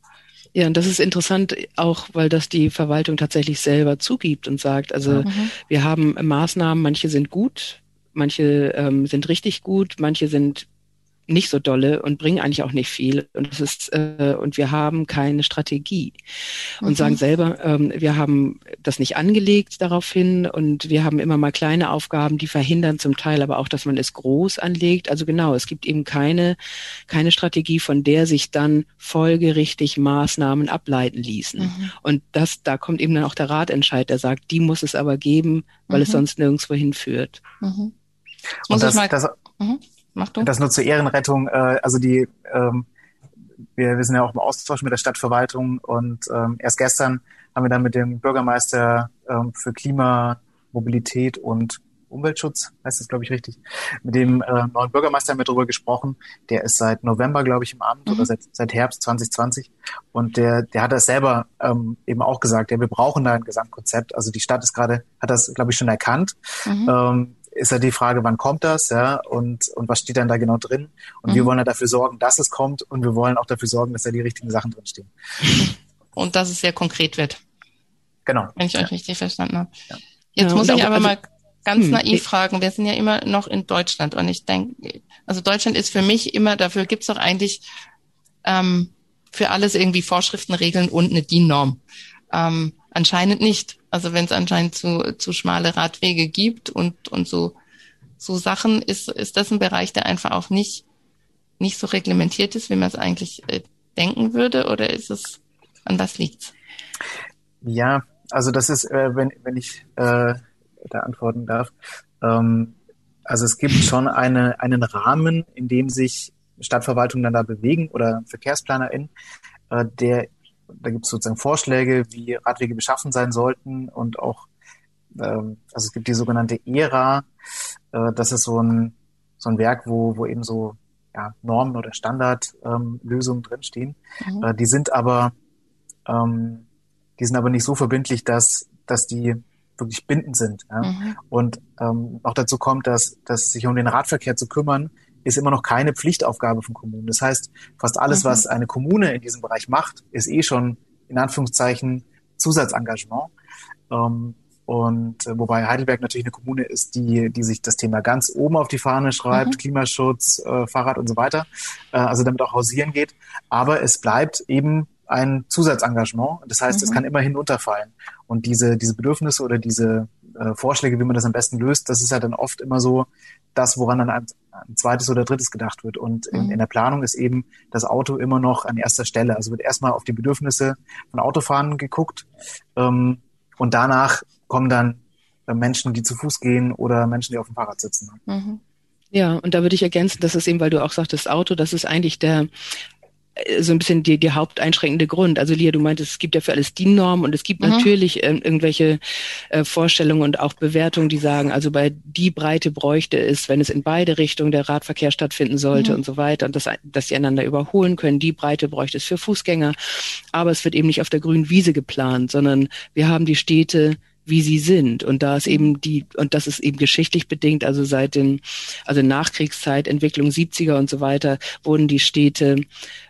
Ja, und das ist interessant, auch weil das die Verwaltung tatsächlich selber zugibt und sagt, also mhm. wir haben Maßnahmen, manche sind gut, manche ähm, sind richtig gut, manche sind nicht so dolle und bringen eigentlich auch nicht viel. Und es ist äh, und wir haben keine Strategie und mhm. sagen selber, ähm, wir haben das nicht angelegt daraufhin und wir haben immer mal kleine Aufgaben, die verhindern zum Teil aber auch, dass man es groß anlegt. Also genau, es gibt eben keine keine Strategie, von der sich dann folgerichtig Maßnahmen ableiten ließen. Mhm. Und das da kommt eben dann auch der Ratentscheid, der sagt, die muss es aber geben, weil mhm. es sonst nirgendwo hinführt. Mhm. Und das, das, mhm. Mach du. Das nur zur Ehrenrettung. Äh, also die, ähm, wir, wir sind ja auch im Austausch mit der Stadtverwaltung und ähm, erst gestern haben wir dann mit dem Bürgermeister ähm, für Klima, Mobilität und Umweltschutz, heißt das, glaube ich, richtig, mit dem äh, neuen Bürgermeister wir darüber gesprochen. Der ist seit November, glaube ich, im Amt mhm. oder seit, seit Herbst 2020. Und der, der hat das selber ähm, eben auch gesagt, ja, wir brauchen da ein Gesamtkonzept. Also die Stadt ist gerade, hat das, glaube ich, schon erkannt. Mhm. Ähm, ist ja die Frage, wann kommt das, ja, und, und was steht dann da genau drin? Und mhm. wir wollen ja dafür sorgen, dass es kommt und wir wollen auch dafür sorgen, dass da die richtigen Sachen drinstehen. Und dass es sehr konkret wird. Genau. Wenn ich euch richtig verstanden habe. Ja. Jetzt ja, muss ich aber also, mal ganz hm, naiv fragen, wir sind ja immer noch in Deutschland und ich denke, also Deutschland ist für mich immer, dafür gibt's doch eigentlich ähm, für alles irgendwie Vorschriften, Regeln und eine DIN-Norm. Ähm, anscheinend nicht. Also wenn es anscheinend zu, zu schmale Radwege gibt und, und so, so Sachen, ist, ist das ein Bereich, der einfach auch nicht, nicht so reglementiert ist, wie man es eigentlich äh, denken würde? Oder ist es, an was liegt's? Ja, also das ist, äh, wenn, wenn ich äh, da antworten darf. Ähm, also es gibt schon eine, einen Rahmen, in dem sich Stadtverwaltungen dann da bewegen oder VerkehrsplanerInnen, äh, der da gibt es sozusagen Vorschläge, wie Radwege beschaffen sein sollten und auch, ähm, also es gibt die sogenannte ERA, äh, das ist so ein, so ein Werk, wo, wo eben so ja, Normen oder Standardlösungen ähm, drinstehen. Mhm. Äh, die sind aber, ähm, die sind aber nicht so verbindlich, dass, dass die wirklich bindend sind. Ja? Mhm. Und ähm, auch dazu kommt, dass, dass sich um den Radverkehr zu kümmern, ist immer noch keine Pflichtaufgabe von Kommunen. Das heißt, fast alles, mhm. was eine Kommune in diesem Bereich macht, ist eh schon in Anführungszeichen Zusatzengagement. Ähm, und äh, wobei Heidelberg natürlich eine Kommune ist, die, die sich das Thema ganz oben auf die Fahne schreibt, mhm. Klimaschutz, äh, Fahrrad und so weiter, äh, also damit auch hausieren geht. Aber es bleibt eben ein Zusatzengagement. Das heißt, mhm. es kann immer hinunterfallen. Und diese, diese Bedürfnisse oder diese äh, Vorschläge, wie man das am besten löst, das ist ja dann oft immer so das, woran dann ein, ein zweites oder drittes gedacht wird. Und in, mhm. in, der Planung ist eben das Auto immer noch an erster Stelle. Also wird erstmal auf die Bedürfnisse von Autofahren geguckt ähm, und danach kommen dann äh, Menschen, die zu Fuß gehen oder Menschen, die auf dem Fahrrad sitzen. Mhm. Ja, und da würde ich ergänzen, dass es eben, weil du auch sagtest, Auto, das ist eigentlich der so ein bisschen die, die haupteinschränkende Grund. Also Lia, du meintest, es gibt ja für alles DIN-Normen und es gibt mhm. natürlich äh, irgendwelche äh, Vorstellungen und auch Bewertungen, die sagen, also bei die Breite bräuchte es, wenn es in beide Richtungen der Radverkehr stattfinden sollte mhm. und so weiter und das, dass sie einander überholen können. Die Breite bräuchte es für Fußgänger. Aber es wird eben nicht auf der grünen Wiese geplant, sondern wir haben die Städte wie sie sind. Und da ist eben die, und das ist eben geschichtlich bedingt, also seit den, also Nachkriegszeit, Entwicklung 70er und so weiter, wurden die Städte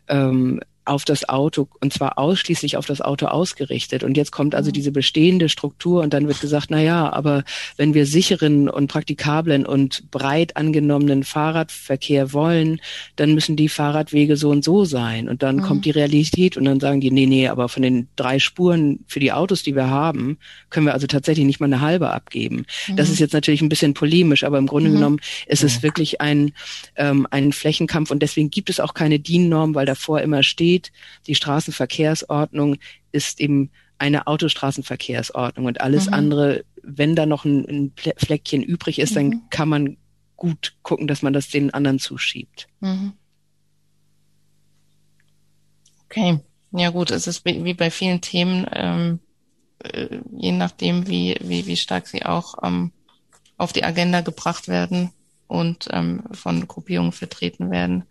ähm, auf das Auto und zwar ausschließlich auf das Auto ausgerichtet. Und jetzt kommt also mhm. diese bestehende Struktur und dann wird gesagt, na ja, aber wenn wir sicheren und praktikablen und breit angenommenen Fahrradverkehr wollen, dann müssen die Fahrradwege so und so sein. Und dann mhm. kommt die Realität und dann sagen die, nee, nee, aber von den drei Spuren für die Autos, die wir haben, können wir also tatsächlich nicht mal eine halbe abgeben. Mhm. Das ist jetzt natürlich ein bisschen polemisch, aber im Grunde mhm. genommen ist es wirklich ein, ähm, ein Flächenkampf und deswegen gibt es auch keine DIN-Norm, weil davor immer steht, steht, die Straßenverkehrsordnung ist eben eine Autostraßenverkehrsordnung und alles mhm. andere, wenn da noch ein, ein Fleckchen übrig ist, mhm. dann kann man gut gucken, dass man das den anderen zuschiebt. Mhm. Okay, ja gut, es ist wie bei vielen Themen, ähm, äh, je nachdem, wie, wie, wie stark sie auch ähm, auf die Agenda gebracht werden und ähm, von Gruppierungen vertreten werden,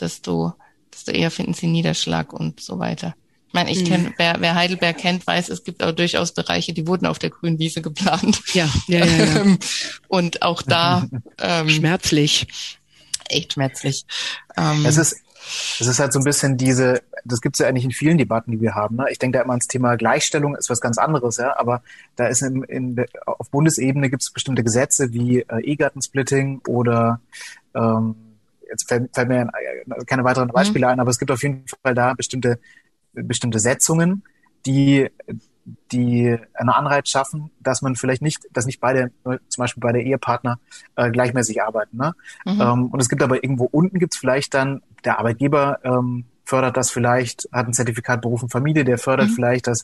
desto desto eher finden sie Niederschlag und so weiter. Ich meine, ich mhm. kenne, wer, wer Heidelberg kennt, weiß, es gibt auch durchaus Bereiche, die wurden auf der grünen Wiese geplant. Ja, ja, ja. ja. Und auch da ähm, schmerzlich. Echt schmerzlich. Ähm, es ist es ist halt so ein bisschen diese, das gibt es ja eigentlich in vielen Debatten, die wir haben. Ne? Ich denke da immer ans Thema Gleichstellung, ist was ganz anderes, ja. Aber da ist in, in, auf Bundesebene gibt es bestimmte Gesetze wie äh, E-Gartensplitting oder ähm, jetzt fällt, fällt mir keine weiteren mhm. Beispiele mhm. ein, aber es gibt auf jeden Fall da bestimmte, bestimmte Setzungen, die, die einen Anreiz schaffen, dass man vielleicht nicht, dass nicht beide, zum Beispiel beide Ehepartner äh, gleichmäßig arbeiten. Ne? Mhm. Ähm, und es gibt aber irgendwo unten gibt es vielleicht dann der Arbeitgeber ähm, fördert das vielleicht, hat ein Zertifikat Beruf und Familie, der fördert mhm. vielleicht, dass,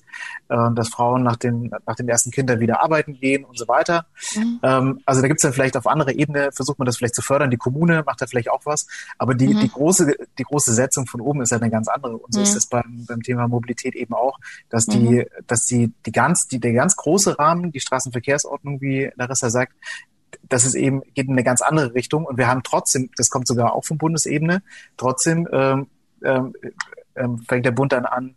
äh, dass Frauen nach dem, nach dem ersten Kind dann wieder arbeiten gehen und so weiter. Mhm. Ähm, also da gibt's dann vielleicht auf anderer Ebene, versucht man das vielleicht zu fördern. Die Kommune macht da vielleicht auch was. Aber die, mhm. die, große, die große Setzung von oben ist halt eine ganz andere. Und so ist es beim, beim Thema Mobilität eben auch, dass die, mhm. dass die, die ganz, die, der ganz große Rahmen, die Straßenverkehrsordnung, wie Larissa sagt, das ist eben, geht in eine ganz andere Richtung. Und wir haben trotzdem, das kommt sogar auch von Bundesebene, trotzdem ähm, ähm, ähm, fängt der Bund dann an,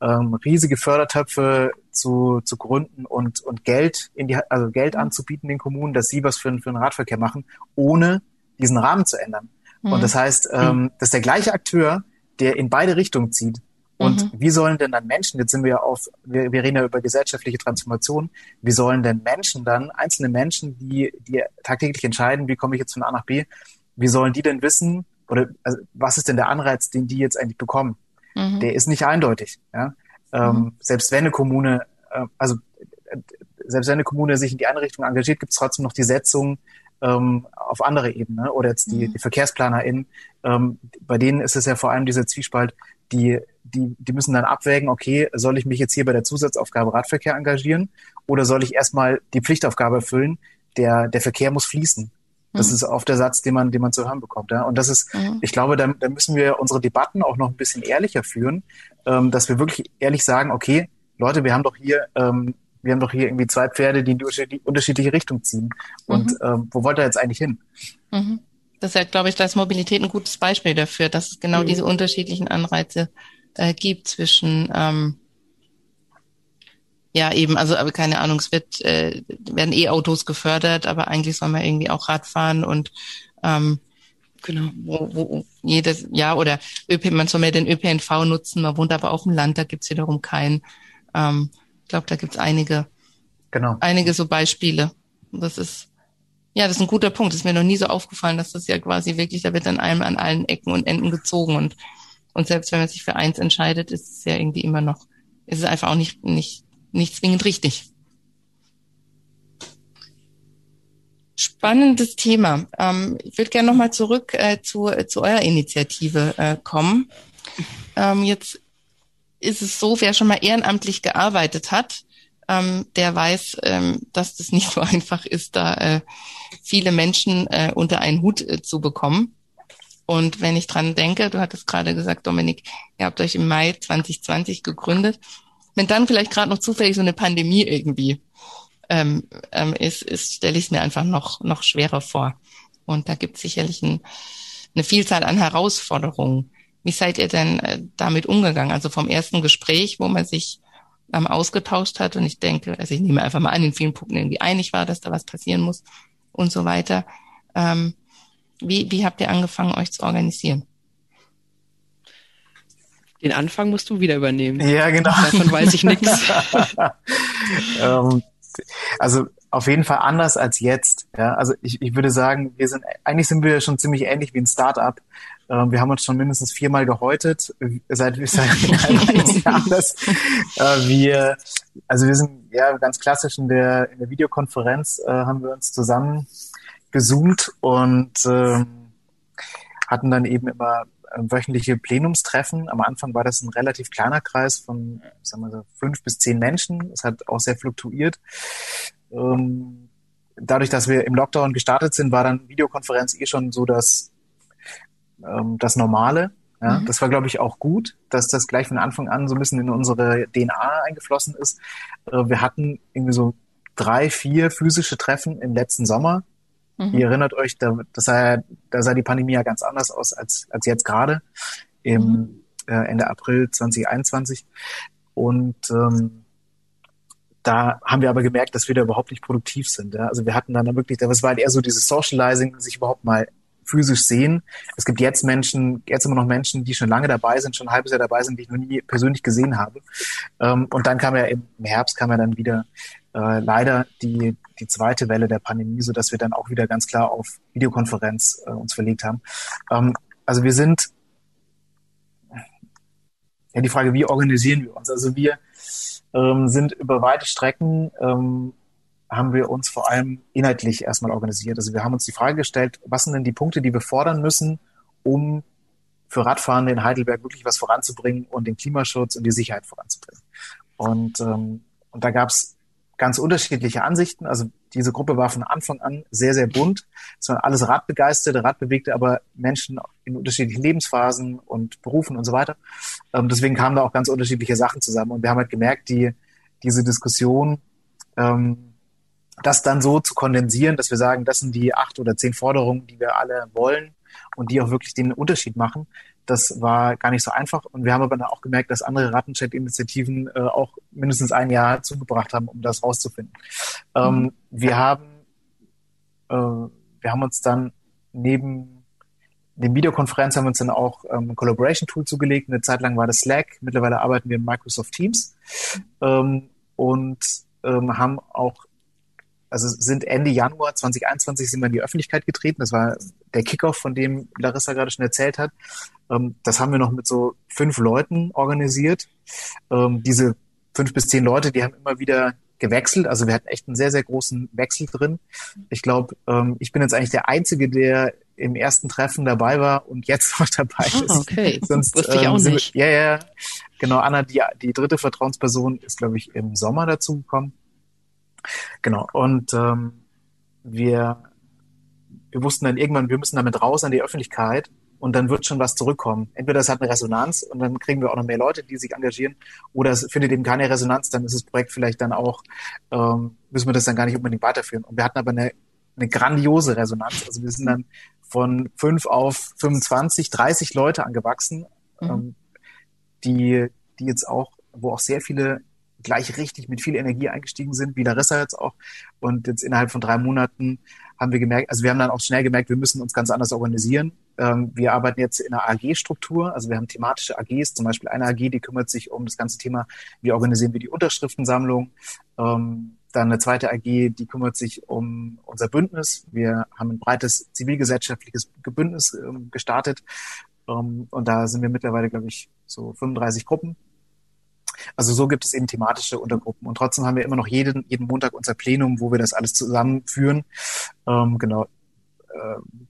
ähm, riesige Fördertöpfe zu, zu gründen und, und Geld in die, also Geld anzubieten den Kommunen, dass sie was für, für den Radverkehr machen, ohne diesen Rahmen zu ändern. Mhm. Und das heißt, ähm, das ist der gleiche Akteur, der in beide Richtungen zieht. Und mhm. wie sollen denn dann Menschen, jetzt sind wir ja auf, wir, wir reden ja über gesellschaftliche Transformation, wie sollen denn Menschen dann, einzelne Menschen, die, die tagtäglich entscheiden, wie komme ich jetzt von A nach B, wie sollen die denn wissen, oder also, was ist denn der Anreiz, den die jetzt eigentlich bekommen? Mhm. Der ist nicht eindeutig. Ja? Ähm, mhm. Selbst wenn eine Kommune, äh, also äh, selbst wenn eine Kommune sich in die eine Richtung engagiert, gibt es trotzdem noch die Setzung ähm, auf andere Ebene oder jetzt die, mhm. die VerkehrsplanerInnen. Ähm, bei denen ist es ja vor allem dieser Zwiespalt, die, die, die müssen dann abwägen, okay, soll ich mich jetzt hier bei der Zusatzaufgabe Radverkehr engagieren oder soll ich erstmal die Pflichtaufgabe erfüllen, der, der Verkehr muss fließen. Das mhm. ist oft der Satz, den man, den man zu hören bekommt. Ja? Und das ist, mhm. ich glaube, da, da müssen wir unsere Debatten auch noch ein bisschen ehrlicher führen, ähm, dass wir wirklich ehrlich sagen, okay, Leute, wir haben doch hier, ähm, wir haben doch hier irgendwie zwei Pferde, die in die unterschiedliche Richtung ziehen. Und mhm. ähm, wo wollt ihr jetzt eigentlich hin? Mhm. Das ist ja, glaube ich, da ist Mobilität ein gutes Beispiel dafür, dass es genau diese unterschiedlichen Anreize äh, gibt zwischen ähm, ja, eben, also aber keine Ahnung, es wird, äh, werden E-Autos gefördert, aber eigentlich soll man irgendwie auch Radfahren und ähm, genau, wo, wo jedes ja oder ÖP, man soll mehr den ÖPNV nutzen, man wohnt aber auf dem Land, da gibt's wiederum keinen. Ähm, ich glaube, da gibt's einige, genau. einige so Beispiele. Das ist ja, das ist ein guter Punkt. Das ist mir noch nie so aufgefallen, dass das ja quasi wirklich, da wird dann einem an allen Ecken und Enden gezogen und und selbst wenn man sich für eins entscheidet, ist es ja irgendwie immer noch, ist es einfach auch nicht nicht nicht zwingend richtig. Spannendes Thema. Ähm, ich würde gerne nochmal zurück äh, zu, äh, zu eurer Initiative äh, kommen. Ähm, jetzt ist es so, wer schon mal ehrenamtlich gearbeitet hat, ähm, der weiß, ähm, dass das nicht so einfach ist, da äh, viele Menschen äh, unter einen Hut zu bekommen. Und wenn ich dran denke, du hattest gerade gesagt, Dominik, ihr habt euch im Mai 2020 gegründet. Wenn dann vielleicht gerade noch zufällig so eine Pandemie irgendwie ähm, ähm, ist, ist stelle ich es mir einfach noch, noch schwerer vor. Und da gibt es sicherlich ein, eine Vielzahl an Herausforderungen. Wie seid ihr denn äh, damit umgegangen? Also vom ersten Gespräch, wo man sich ähm, ausgetauscht hat und ich denke, also ich nehme einfach mal an, in vielen Punkten irgendwie einig war, dass da was passieren muss und so weiter. Ähm, wie, wie habt ihr angefangen, euch zu organisieren? Den Anfang musst du wieder übernehmen. Ja, genau. Davon weiß ich nichts. ähm, also auf jeden Fall anders als jetzt. Ja, also ich, ich würde sagen, wir sind eigentlich sind wir schon ziemlich ähnlich wie ein Startup. Ähm, wir haben uns schon mindestens viermal gehäutet, seit wir seit anders. Äh, wir, also wir sind ja ganz klassisch in der in der Videokonferenz äh, haben wir uns zusammen gezoomt und äh, hatten dann eben immer äh, wöchentliche Plenumstreffen. Am Anfang war das ein relativ kleiner Kreis von sagen wir so, fünf bis zehn Menschen. Es hat auch sehr fluktuiert. Ähm, dadurch, dass wir im Lockdown gestartet sind, war dann Videokonferenz eh schon so das, ähm, das Normale. Ja, mhm. Das war, glaube ich, auch gut, dass das gleich von Anfang an so ein bisschen in unsere DNA eingeflossen ist. Äh, wir hatten irgendwie so drei, vier physische Treffen im letzten Sommer Mhm. Ihr erinnert euch, da, sah, da sah die Pandemie ja ganz anders aus als, als jetzt gerade im mhm. äh, Ende April 2021. Und ähm, da haben wir aber gemerkt, dass wir da überhaupt nicht produktiv sind. Ja? Also wir hatten dann wirklich, das war halt eher so dieses Socializing, sich überhaupt mal physisch sehen. Es gibt jetzt Menschen, jetzt immer noch Menschen, die schon lange dabei sind, schon ein halbes Jahr dabei sind, die ich noch nie persönlich gesehen habe. Ähm, und dann kam ja im Herbst kam ja dann wieder äh, leider die, die zweite Welle der Pandemie, so dass wir dann auch wieder ganz klar auf Videokonferenz äh, uns verlegt haben. Ähm, also wir sind, ja, die Frage, wie organisieren wir uns? Also wir ähm, sind über weite Strecken, ähm, haben wir uns vor allem inhaltlich erstmal organisiert. Also wir haben uns die Frage gestellt, was sind denn die Punkte, die wir fordern müssen, um für Radfahrende in Heidelberg wirklich was voranzubringen und den Klimaschutz und die Sicherheit voranzubringen. Und, ähm, und da gab es ganz unterschiedliche Ansichten. Also diese Gruppe war von Anfang an sehr, sehr bunt. Es waren alles Radbegeisterte, Radbewegte, aber Menschen in unterschiedlichen Lebensphasen und Berufen und so weiter. Ähm, deswegen kamen da auch ganz unterschiedliche Sachen zusammen. Und wir haben halt gemerkt, die, diese Diskussion, ähm, das dann so zu kondensieren, dass wir sagen, das sind die acht oder zehn Forderungen, die wir alle wollen und die auch wirklich den Unterschied machen, das war gar nicht so einfach. Und wir haben aber dann auch gemerkt, dass andere Rattencheck-Initiativen äh, auch mindestens ein Jahr zugebracht haben, um das rauszufinden. Ähm, mhm. Wir haben, äh, wir haben uns dann neben dem Videokonferenz haben wir uns dann auch ähm, ein Collaboration-Tool zugelegt. Eine Zeit lang war das Slack. Mittlerweile arbeiten wir in Microsoft Teams ähm, und ähm, haben auch also sind Ende Januar 2021 sind wir in die Öffentlichkeit getreten. Das war der Kickoff, von dem Larissa gerade schon erzählt hat. Ähm, das haben wir noch mit so fünf Leuten organisiert. Ähm, diese fünf bis zehn Leute, die haben immer wieder gewechselt. Also wir hatten echt einen sehr, sehr großen Wechsel drin. Ich glaube, ähm, ich bin jetzt eigentlich der Einzige, der im ersten Treffen dabei war und jetzt noch dabei ah, ist. Okay, sonst wusste ich auch ähm, nicht. Wir, ja, ja, genau. Anna, die, die dritte Vertrauensperson, ist, glaube ich, im Sommer dazu gekommen. Genau. Und ähm, wir, wir wussten dann irgendwann, wir müssen damit raus an die Öffentlichkeit und dann wird schon was zurückkommen. Entweder es hat eine Resonanz und dann kriegen wir auch noch mehr Leute, die sich engagieren, oder es findet eben keine Resonanz, dann ist das Projekt vielleicht dann auch, ähm, müssen wir das dann gar nicht unbedingt weiterführen. Und wir hatten aber eine, eine grandiose Resonanz. Also wir sind dann von fünf auf 25, 30 Leute angewachsen, mhm. ähm, die, die jetzt auch, wo auch sehr viele gleich richtig mit viel Energie eingestiegen sind, wie Larissa jetzt auch. Und jetzt innerhalb von drei Monaten haben wir gemerkt, also wir haben dann auch schnell gemerkt, wir müssen uns ganz anders organisieren. Ähm, wir arbeiten jetzt in einer AG-Struktur, also wir haben thematische AGs, zum Beispiel eine AG, die kümmert sich um das ganze Thema, wie organisieren wir die Unterschriftensammlung. Ähm, dann eine zweite AG, die kümmert sich um unser Bündnis. Wir haben ein breites zivilgesellschaftliches Bündnis ähm, gestartet. und da sind wir mittlerweile, glaube ich, so 35 Gruppen also so gibt es eben thematische Untergruppen. Und trotzdem haben wir immer noch jeden, jeden Montag unser Plenum, wo wir das alles zusammenführen. Ähm, genau. Ähm,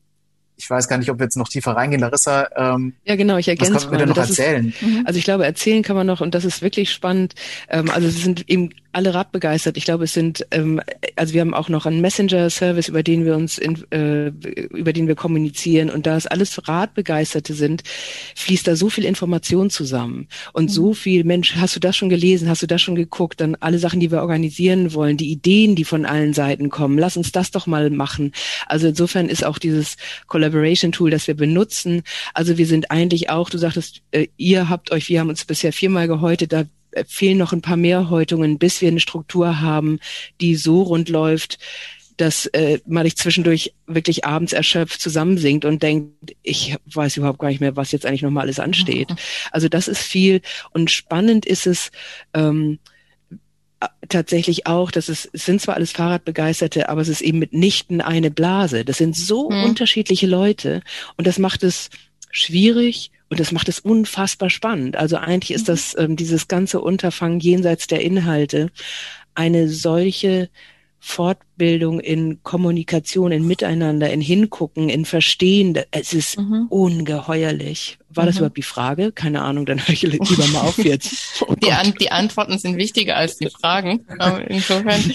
ich weiß gar nicht, ob wir jetzt noch tiefer reingehen. Larissa, ähm, ja genau, ich ergänze was können wir denn noch erzählen? Ist, mhm. also ich glaube, erzählen kann man noch und das ist wirklich spannend. Ähm, also es sind eben alle radbegeistert. Ich glaube, es sind, ähm, also wir haben auch noch einen Messenger-Service, über den wir uns, in, äh, über den wir kommunizieren. Und da es alles Radbegeisterte sind, fließt da so viel Information zusammen und mhm. so viel. Mensch, hast du das schon gelesen? Hast du das schon geguckt? Dann alle Sachen, die wir organisieren wollen, die Ideen, die von allen Seiten kommen. Lass uns das doch mal machen. Also insofern ist auch dieses Collaboration-Tool, das wir benutzen. Also wir sind eigentlich auch. Du sagtest, äh, ihr habt euch, wir haben uns bisher viermal gehäutet. Da fehlen noch ein paar mehr Häutungen, bis wir eine Struktur haben, die so rund läuft, dass äh, man nicht zwischendurch wirklich abends erschöpft zusammensinkt und denkt, ich weiß überhaupt gar nicht mehr, was jetzt eigentlich nochmal alles ansteht. Mhm. Also das ist viel und spannend ist es ähm, tatsächlich auch, dass es, es sind zwar alles Fahrradbegeisterte, aber es ist eben mitnichten eine Blase. Das sind so mhm. unterschiedliche Leute und das macht es schwierig und das macht es unfassbar spannend. Also eigentlich ist mhm. das ähm, dieses ganze Unterfangen jenseits der Inhalte eine solche Fortbildung in Kommunikation, in Miteinander, in Hingucken, in Verstehen. Es ist mhm. ungeheuerlich. War mhm. das überhaupt die Frage? Keine Ahnung, dann höre ich lieber mal auf jetzt. Oh die, An die Antworten sind wichtiger als die Fragen. Ähm, insofern,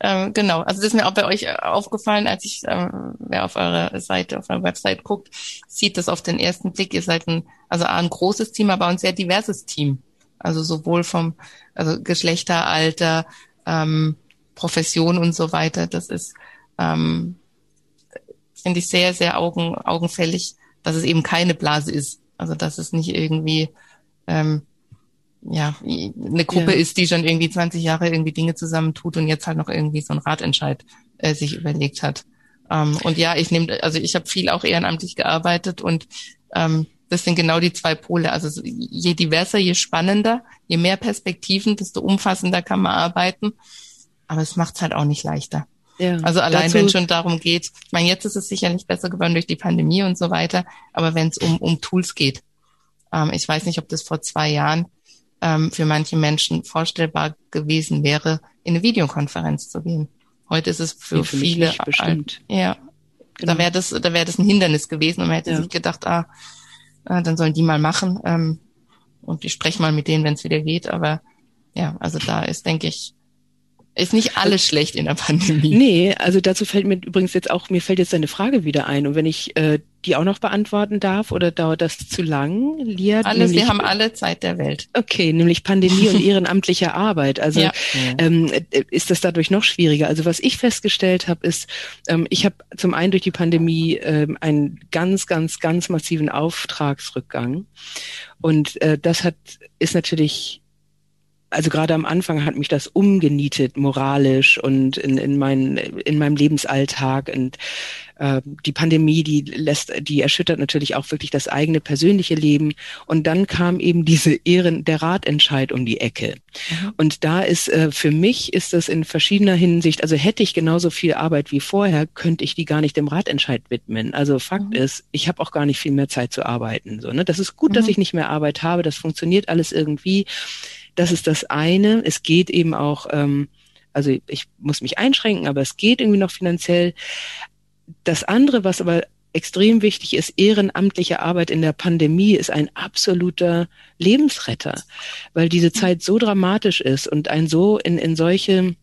ähm, genau. Also das ist mir auch bei euch aufgefallen, als ich, ähm, wer auf eurer Seite, auf eurer Website guckt, sieht das auf den ersten Blick. Ihr seid ein, also ein großes Team, aber ein sehr diverses Team. Also sowohl vom also Geschlechter, Alter, ähm, Profession und so weiter. Das ist, ähm, finde ich sehr, sehr augen, augenfällig, dass es eben keine Blase ist. Also dass es nicht irgendwie ähm, ja eine Gruppe ja. ist, die schon irgendwie 20 Jahre irgendwie Dinge zusammentut und jetzt halt noch irgendwie so ein Ratentscheid äh, sich überlegt hat. Ähm, und ja, ich nehme, also ich habe viel auch ehrenamtlich gearbeitet und ähm, das sind genau die zwei Pole. Also je diverser, je spannender, je mehr Perspektiven, desto umfassender kann man arbeiten aber es macht es halt auch nicht leichter. Ja, also allein wenn es schon darum geht, ich meine, jetzt ist es sicherlich besser geworden durch die Pandemie und so weiter, aber wenn es um, um Tools geht, ähm, ich weiß nicht, ob das vor zwei Jahren ähm, für manche Menschen vorstellbar gewesen wäre, in eine Videokonferenz zu gehen. Heute ist es für, für viele bestimmt. Ja, genau. da wäre das, da wäre das ein Hindernis gewesen und man hätte ja. sich gedacht, ah, äh, dann sollen die mal machen ähm, und ich spreche mal mit denen, wenn es wieder geht. Aber ja, also da ist, denke ich, ist nicht alles schlecht in der Pandemie. Nee, also dazu fällt mir übrigens jetzt auch, mir fällt jetzt eine Frage wieder ein. Und wenn ich äh, die auch noch beantworten darf, oder dauert das zu lang, Lia? Alles, wir haben alle Zeit der Welt. Okay, nämlich Pandemie und ehrenamtliche Arbeit. Also ja. ähm, ist das dadurch noch schwieriger. Also was ich festgestellt habe, ist, ähm, ich habe zum einen durch die Pandemie ähm, einen ganz, ganz, ganz massiven Auftragsrückgang. Und äh, das hat ist natürlich also gerade am Anfang hat mich das umgenietet, moralisch und in, in, mein, in meinem Lebensalltag. Und äh, die Pandemie, die lässt, die erschüttert natürlich auch wirklich das eigene persönliche Leben. Und dann kam eben diese Ehren, der Ratentscheid um die Ecke. Mhm. Und da ist äh, für mich ist das in verschiedener Hinsicht, also hätte ich genauso viel Arbeit wie vorher, könnte ich die gar nicht dem Ratentscheid widmen. Also Fakt mhm. ist, ich habe auch gar nicht viel mehr Zeit zu arbeiten. So, ne? Das ist gut, mhm. dass ich nicht mehr Arbeit habe. Das funktioniert alles irgendwie. Das ist das eine. Es geht eben auch, ähm, also ich muss mich einschränken, aber es geht irgendwie noch finanziell. Das andere, was aber extrem wichtig ist, ehrenamtliche Arbeit in der Pandemie ist ein absoluter Lebensretter, weil diese Zeit so dramatisch ist und ein so in, in solche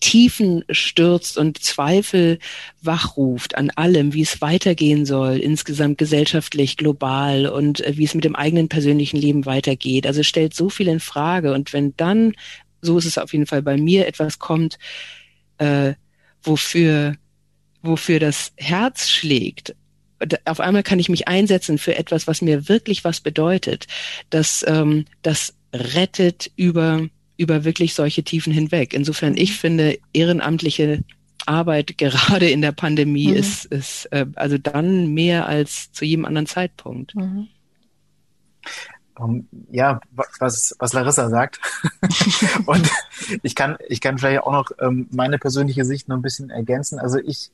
Tiefen stürzt und Zweifel wachruft an allem, wie es weitergehen soll, insgesamt gesellschaftlich, global und äh, wie es mit dem eigenen persönlichen Leben weitergeht. Also stellt so viel in Frage. Und wenn dann, so ist es auf jeden Fall bei mir, etwas kommt, äh, wofür, wofür das Herz schlägt, auf einmal kann ich mich einsetzen für etwas, was mir wirklich was bedeutet. Das, ähm, das rettet über über wirklich solche Tiefen hinweg. Insofern, ich finde, ehrenamtliche Arbeit gerade in der Pandemie mhm. ist, ist äh, also dann mehr als zu jedem anderen Zeitpunkt. Mhm. Um, ja, was, was Larissa sagt. und ich kann, ich kann vielleicht auch noch ähm, meine persönliche Sicht noch ein bisschen ergänzen. Also ich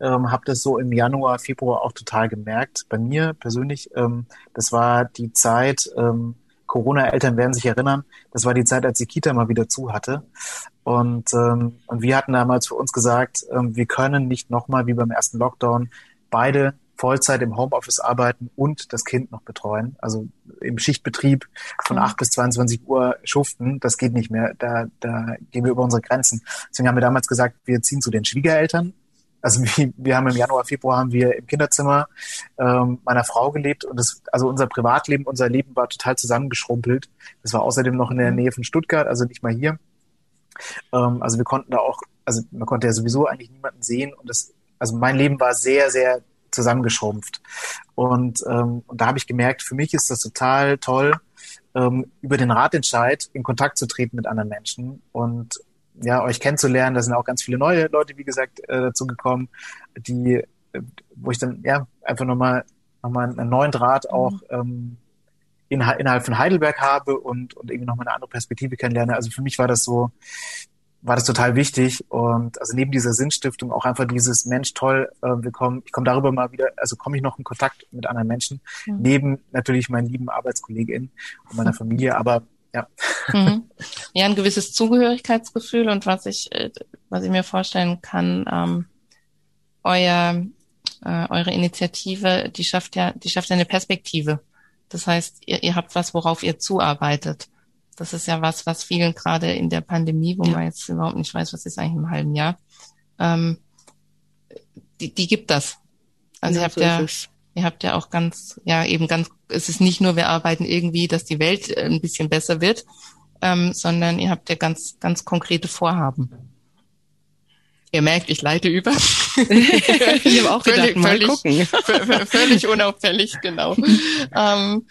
ähm, habe das so im Januar, Februar auch total gemerkt. Bei mir persönlich, ähm, das war die Zeit, ähm, Corona-Eltern werden sich erinnern, das war die Zeit, als die Kita mal wieder zu hatte. Und, ähm, und wir hatten damals für uns gesagt, ähm, wir können nicht nochmal wie beim ersten Lockdown beide Vollzeit im Homeoffice arbeiten und das Kind noch betreuen. Also im Schichtbetrieb von mhm. 8 bis 22 Uhr schuften, das geht nicht mehr. Da, da gehen wir über unsere Grenzen. Deswegen haben wir damals gesagt, wir ziehen zu den Schwiegereltern. Also wir, haben im Januar, Februar haben wir im Kinderzimmer ähm, meiner Frau gelebt und das, also unser Privatleben, unser Leben war total zusammengeschrumpelt. Das war außerdem noch in der. Nähe von Stuttgart, also nicht mal hier. Ähm, also wir konnten da auch, also man konnte ja sowieso eigentlich niemanden sehen und das, also mein Leben war sehr, sehr zusammengeschrumpft. Und, ähm, und da habe ich gemerkt, für mich ist das total toll, ähm, über den Ratentscheid in Kontakt zu treten mit anderen Menschen und ja, euch kennenzulernen. Da sind auch ganz viele neue Leute, wie gesagt, äh, dazu gekommen, die, äh, wo ich dann ja einfach nochmal noch mal einen neuen Draht mhm. auch ähm, in, innerhalb von Heidelberg habe und, und irgendwie nochmal eine andere Perspektive kennenlerne. Also für mich war das so, war das total wichtig und also neben dieser Sinnstiftung auch einfach dieses Mensch toll, äh, wir kommen, ich komme darüber mal wieder, also komme ich noch in Kontakt mit anderen Menschen, mhm. neben natürlich meinen lieben ArbeitskollegInnen und meiner Familie, aber ja. Mhm. Ja, ein gewisses Zugehörigkeitsgefühl und was ich, äh, was ich mir vorstellen kann, ähm, euer, äh, eure Initiative, die schafft ja, die schafft ja eine Perspektive. Das heißt, ihr, ihr habt was, worauf ihr zuarbeitet. Das ist ja was, was vielen gerade in der Pandemie, wo ja. man jetzt überhaupt nicht weiß, was ist eigentlich im halben Jahr, ähm, die, die gibt das. Also ja, ihr habt so ja, ihr habt ja auch ganz, ja eben ganz, es ist nicht nur, wir arbeiten irgendwie, dass die Welt äh, ein bisschen besser wird, ähm, sondern ihr habt ja ganz, ganz konkrete Vorhaben. Ihr merkt, ich leite über. ich habe auch gedacht, völlig, mal gucken. völlig unauffällig, genau. ähm,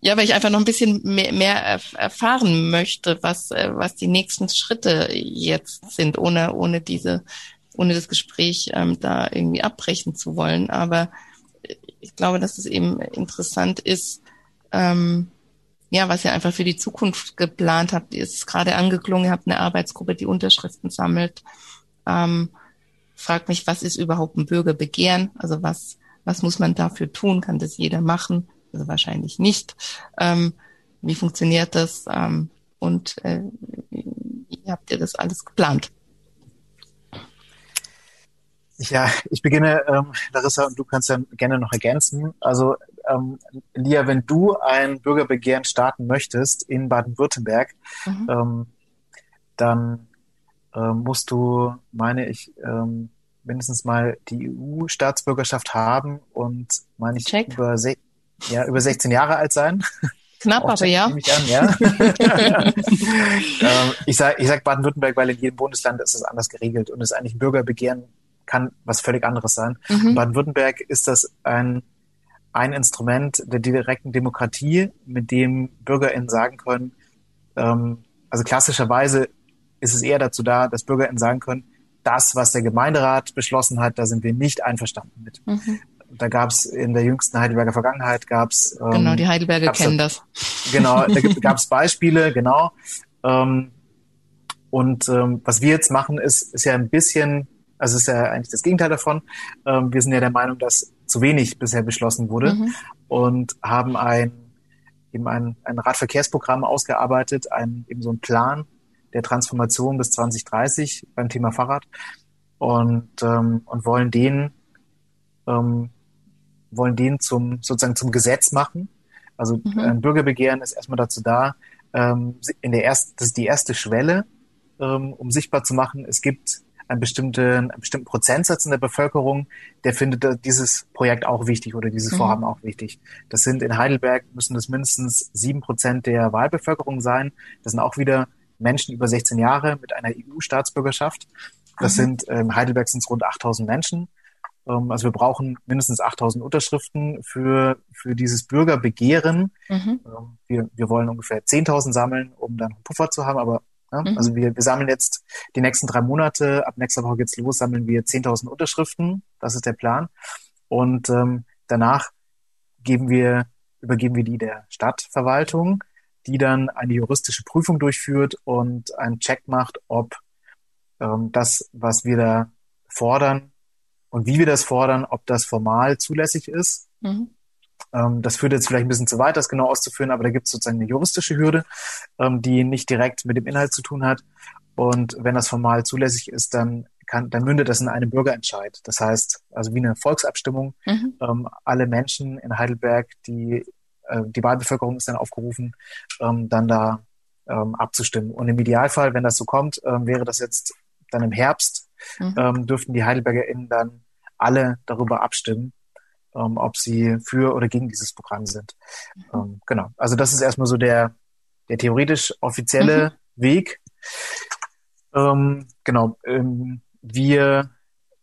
ja, weil ich einfach noch ein bisschen mehr, mehr erfahren möchte, was, äh, was die nächsten Schritte jetzt sind, ohne, ohne diese, ohne das Gespräch ähm, da irgendwie abbrechen zu wollen. Aber ich glaube, dass es eben interessant ist, ähm, ja, was ihr einfach für die Zukunft geplant habt. Ihr ist gerade angeklungen, ihr habt eine Arbeitsgruppe, die Unterschriften sammelt. Ähm, fragt mich, was ist überhaupt ein Bürgerbegehren? Also was, was muss man dafür tun? Kann das jeder machen? Also wahrscheinlich nicht. Ähm, wie funktioniert das? Ähm, und äh, wie habt ihr das alles geplant? Ja, ich beginne, ähm, Larissa, und du kannst ja gerne noch ergänzen. Also, ähm, Lia, wenn du ein Bürgerbegehren starten möchtest in Baden-Württemberg, mhm. ähm, dann ähm, musst du, meine ich, ähm, mindestens mal die EU-Staatsbürgerschaft haben und, meine ich, Check. über ja, über 16 Jahre alt sein. Knapp, aber ja. An, ja. ähm, ich sage ich sag Baden-Württemberg, weil in jedem Bundesland ist es anders geregelt und es eigentlich ein Bürgerbegehren kann was völlig anderes sein. Mhm. Baden-Württemberg ist das ein, ein Instrument der direkten Demokratie, mit dem BürgerInnen sagen können, ähm, also klassischerweise ist es eher dazu da, dass BürgerInnen sagen können, das, was der Gemeinderat beschlossen hat, da sind wir nicht einverstanden mit. Mhm da gab es in der jüngsten Heidelberger Vergangenheit gab es ähm, genau die Heidelberger kennen das genau da gab es Beispiele genau ähm, und ähm, was wir jetzt machen ist ist ja ein bisschen also ist ja eigentlich das Gegenteil davon ähm, wir sind ja der Meinung dass zu wenig bisher beschlossen wurde mhm. und haben ein eben ein, ein Radverkehrsprogramm ausgearbeitet ein eben so ein Plan der Transformation bis 2030 beim Thema Fahrrad und ähm, und wollen den ähm, wollen den zum sozusagen zum Gesetz machen. Also mhm. ein Bürgerbegehren ist erstmal dazu da, ähm, in der ersten, das ist die erste Schwelle, ähm, um sichtbar zu machen, es gibt einen bestimmten, einen bestimmten Prozentsatz in der Bevölkerung, der findet dieses Projekt auch wichtig oder dieses mhm. Vorhaben auch wichtig. Das sind in Heidelberg müssen das mindestens sieben Prozent der Wahlbevölkerung sein. Das sind auch wieder Menschen über 16 Jahre mit einer EU-Staatsbürgerschaft. Das mhm. sind in ähm, Heidelberg sind es rund 8000 Menschen. Ähm, also wir brauchen mindestens 8000 Unterschriften für, für dieses Bürgerbegehren. Mhm. Ähm, wir, wir wollen ungefähr 10.000 sammeln, um dann einen Puffer zu haben, aber ja, mhm. also wir, wir sammeln jetzt die nächsten drei Monate, ab nächster Woche geht's los, sammeln wir 10.000 Unterschriften. Das ist der Plan. Und ähm, danach geben wir, übergeben wir die der Stadtverwaltung, die dann eine juristische Prüfung durchführt und einen Check macht, ob ähm, das, was wir da fordern, und wie wir das fordern, ob das formal zulässig ist. Mhm. Ähm, das führt jetzt vielleicht ein bisschen zu weit, das genau auszuführen, aber da gibt es sozusagen eine juristische Hürde, ähm, die nicht direkt mit dem Inhalt zu tun hat. Und wenn das formal zulässig ist, dann kann, dann mündet das in einen Bürgerentscheid. Das heißt, also wie eine Volksabstimmung. Mhm. Ähm, alle Menschen in Heidelberg, die äh, die Wahlbevölkerung ist dann aufgerufen, ähm, dann da ähm, abzustimmen. Und im Idealfall, wenn das so kommt, ähm, wäre das jetzt dann im Herbst, mhm. ähm, dürften die HeidelbergerInnen dann alle darüber abstimmen, ähm, ob sie für oder gegen dieses Programm sind. Mhm. Ähm, genau. Also das ist erstmal so der, der theoretisch offizielle mhm. Weg. Ähm, genau. Ähm, wir,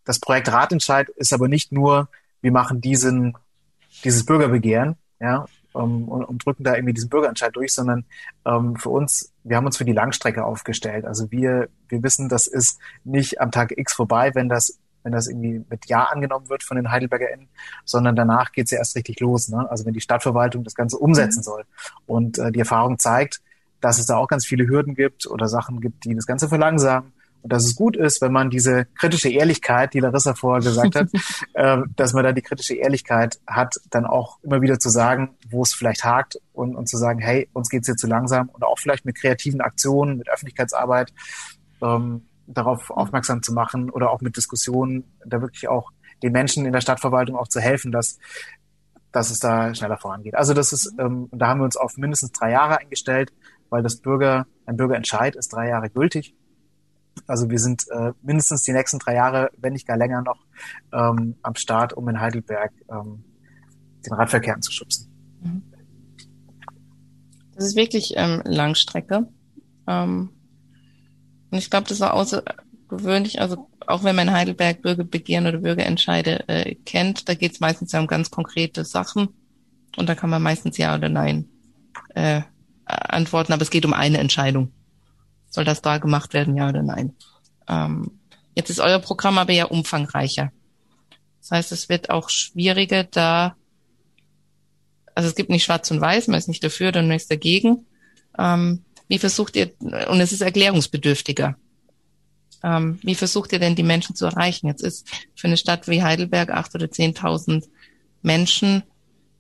das Projekt Ratentscheid ist aber nicht nur, wir machen diesen, dieses Bürgerbegehren, ja, ähm, und, und, drücken da irgendwie diesen Bürgerentscheid durch, sondern ähm, für uns, wir haben uns für die Langstrecke aufgestellt. Also wir, wir wissen, das ist nicht am Tag X vorbei, wenn das wenn das irgendwie mit Ja angenommen wird von den HeidelbergerInnen, sondern danach geht's ja erst richtig los. Ne? Also wenn die Stadtverwaltung das Ganze umsetzen mhm. soll. Und äh, die Erfahrung zeigt, dass es da auch ganz viele Hürden gibt oder Sachen gibt, die das Ganze verlangsamen und dass es gut ist, wenn man diese kritische Ehrlichkeit, die Larissa vorher gesagt hat, äh, dass man da die kritische Ehrlichkeit hat, dann auch immer wieder zu sagen, wo es vielleicht hakt und, und zu sagen, hey, uns geht's hier zu langsam und auch vielleicht mit kreativen Aktionen, mit Öffentlichkeitsarbeit ähm, darauf aufmerksam zu machen oder auch mit Diskussionen, da wirklich auch den Menschen in der Stadtverwaltung auch zu helfen, dass dass es da schneller vorangeht. Also das ist, ähm, da haben wir uns auf mindestens drei Jahre eingestellt, weil das Bürger, ein Bürgerentscheid ist drei Jahre gültig. Also wir sind äh, mindestens die nächsten drei Jahre, wenn nicht gar länger noch, ähm, am Start, um in Heidelberg ähm, den Radverkehr anzuschubsen. Mhm. Das ist wirklich ähm, Langstrecke. Ähm, und ich glaube, das war außergewöhnlich. Also auch wenn man Heidelberg Bürgerbegehren oder Bürgerentscheide äh, kennt, da geht es meistens ja um ganz konkrete Sachen. Und da kann man meistens Ja oder Nein äh, antworten. Aber es geht um eine Entscheidung. Soll das da gemacht werden, ja oder nein? Ähm, jetzt ist euer Programm aber ja umfangreicher. Das heißt, es wird auch schwieriger, da, also es gibt nicht schwarz und weiß, man ist nicht dafür, dann ist dagegen. Ähm, wie versucht ihr, und es ist erklärungsbedürftiger. Ähm, wie versucht ihr denn, die Menschen zu erreichen? Jetzt ist für eine Stadt wie Heidelberg acht oder zehntausend Menschen,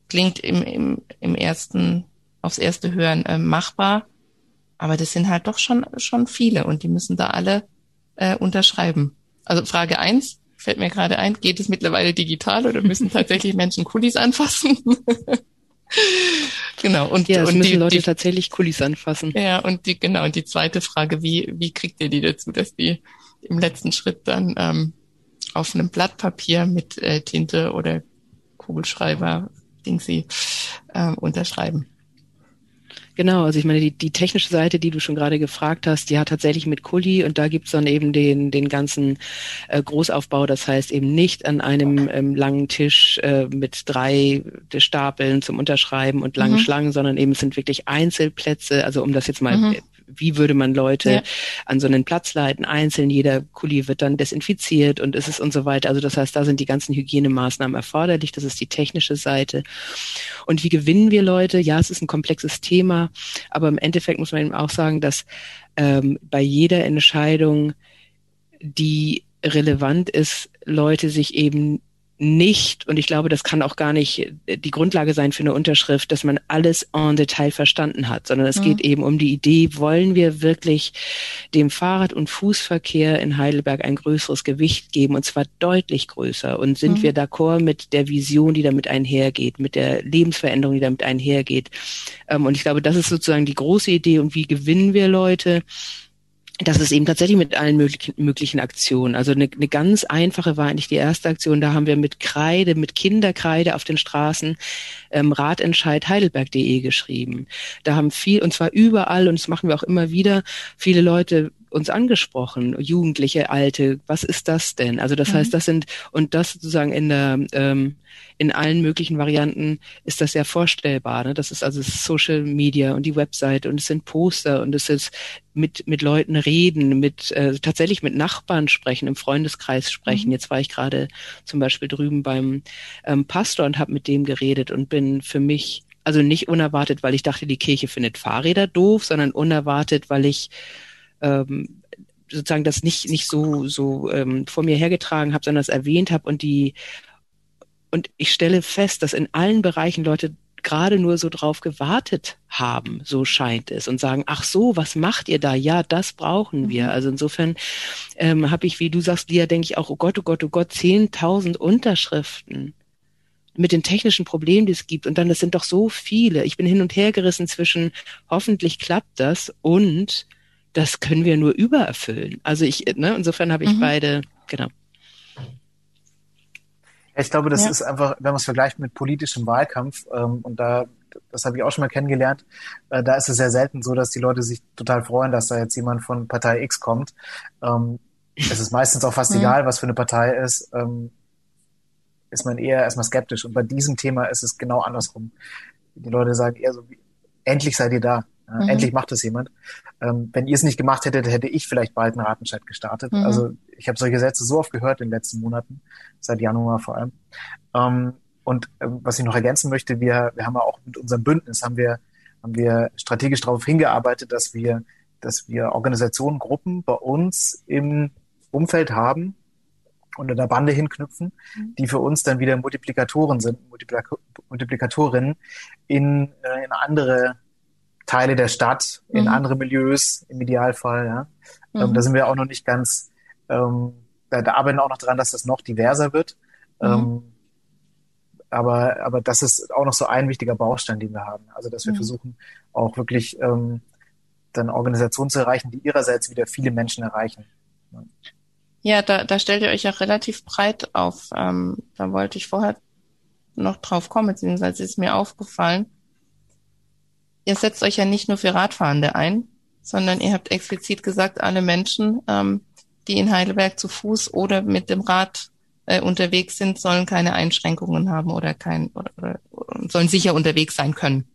klingt im, im, im ersten, aufs erste Hören äh, machbar. Aber das sind halt doch schon, schon viele und die müssen da alle äh, unterschreiben. Also Frage eins fällt mir gerade ein, geht es mittlerweile digital oder müssen tatsächlich Menschen Kulis anfassen? genau. Und, ja, und müssen die, Leute die, tatsächlich Kulis anfassen. Ja, und die, genau, und die zweite Frage, wie, wie kriegt ihr die dazu, dass die im letzten Schritt dann ähm, auf einem Blatt Papier mit äh, Tinte oder Kugelschreiber, Dingsy, äh, unterschreiben? Genau, also ich meine, die, die technische Seite, die du schon gerade gefragt hast, die hat tatsächlich mit Kuli und da gibt's dann eben den, den ganzen äh, Großaufbau, das heißt eben nicht an einem ähm, langen Tisch äh, mit drei Stapeln zum Unterschreiben und langen mhm. Schlangen, sondern eben es sind wirklich Einzelplätze, also um das jetzt mal mhm wie würde man Leute ja. an so einen Platz leiten, einzeln, jeder Kuli wird dann desinfiziert und ist es und so weiter. Also das heißt, da sind die ganzen Hygienemaßnahmen erforderlich, das ist die technische Seite. Und wie gewinnen wir Leute? Ja, es ist ein komplexes Thema, aber im Endeffekt muss man eben auch sagen, dass ähm, bei jeder Entscheidung, die relevant ist, Leute sich eben nicht, und ich glaube, das kann auch gar nicht die Grundlage sein für eine Unterschrift, dass man alles en Detail verstanden hat, sondern es mhm. geht eben um die Idee, wollen wir wirklich dem Fahrrad- und Fußverkehr in Heidelberg ein größeres Gewicht geben, und zwar deutlich größer. Und sind mhm. wir d'accord mit der Vision, die damit einhergeht, mit der Lebensveränderung, die damit einhergeht. Ähm, und ich glaube, das ist sozusagen die große Idee. Und wie gewinnen wir Leute? Das ist eben tatsächlich mit allen möglichen, möglichen Aktionen. Also eine, eine ganz einfache war eigentlich die erste Aktion. Da haben wir mit Kreide, mit Kinderkreide auf den Straßen ähm, Ratentscheid Heidelberg.de geschrieben. Da haben viel, und zwar überall, und das machen wir auch immer wieder, viele Leute uns angesprochen, Jugendliche, Alte, was ist das denn? Also das mhm. heißt, das sind, und das sozusagen in der, ähm, in allen möglichen Varianten ist das ja vorstellbar. Ne? Das ist also Social Media und die Website und es sind Poster und es ist mit, mit Leuten reden, mit äh, tatsächlich mit Nachbarn sprechen, im Freundeskreis sprechen. Mhm. Jetzt war ich gerade zum Beispiel drüben beim ähm, Pastor und habe mit dem geredet und bin für mich also nicht unerwartet, weil ich dachte, die Kirche findet Fahrräder doof, sondern unerwartet, weil ich ähm, sozusagen das nicht nicht so so ähm, vor mir hergetragen habe, sondern das erwähnt habe und die und ich stelle fest, dass in allen Bereichen Leute gerade nur so drauf gewartet haben, so scheint es, und sagen, ach so, was macht ihr da? Ja, das brauchen wir. Mhm. Also insofern ähm, habe ich, wie du sagst, Lia, denke ich auch, oh Gott, oh Gott, oh Gott, 10.000 Unterschriften mit den technischen Problemen, die es gibt. Und dann, das sind doch so viele. Ich bin hin und her gerissen zwischen, hoffentlich klappt das und das können wir nur übererfüllen. Also ich, ne, insofern habe ich mhm. beide, genau. Ich glaube, das ja. ist einfach, wenn man es vergleicht mit politischem Wahlkampf, ähm, und da, das habe ich auch schon mal kennengelernt, äh, da ist es sehr selten so, dass die Leute sich total freuen, dass da jetzt jemand von Partei X kommt. Ähm, es ist meistens auch fast mhm. egal, was für eine Partei ist. Ähm, ist man eher erstmal skeptisch. Und bei diesem Thema ist es genau andersrum. Die Leute sagen eher so, endlich seid ihr da. Mhm. Endlich macht es jemand. Ähm, wenn ihr es nicht gemacht hättet, hätte ich vielleicht bald einen Ratenchat gestartet. Mhm. Also ich habe solche Sätze so oft gehört in den letzten Monaten, seit Januar vor allem. Ähm, und ähm, was ich noch ergänzen möchte, wir, wir haben ja auch mit unserem Bündnis haben wir, haben wir strategisch darauf hingearbeitet, dass wir, dass wir Organisationen, Gruppen bei uns im Umfeld haben, und in der Bande hinknüpfen, mhm. die für uns dann wieder Multiplikatoren sind, Multiplikatorinnen in, äh, in andere Teile der Stadt, in mhm. andere Milieus im Idealfall. Ja. Ähm, mhm. da sind wir auch noch nicht ganz, ähm, da, da arbeiten wir auch noch dran, dass das noch diverser wird. Mhm. Ähm, aber, aber das ist auch noch so ein wichtiger Baustein, den wir haben. Also dass wir mhm. versuchen, auch wirklich ähm, dann Organisationen zu erreichen, die ihrerseits wieder viele Menschen erreichen. Ja, da, da stellt ihr euch ja relativ breit auf. Ähm, da wollte ich vorher noch drauf kommen, beziehungsweise ist mir aufgefallen. Ihr setzt euch ja nicht nur für Radfahrende ein, sondern ihr habt explizit gesagt, alle Menschen, ähm, die in Heidelberg zu Fuß oder mit dem Rad äh, unterwegs sind, sollen keine Einschränkungen haben oder kein oder, oder, oder sollen sicher unterwegs sein können.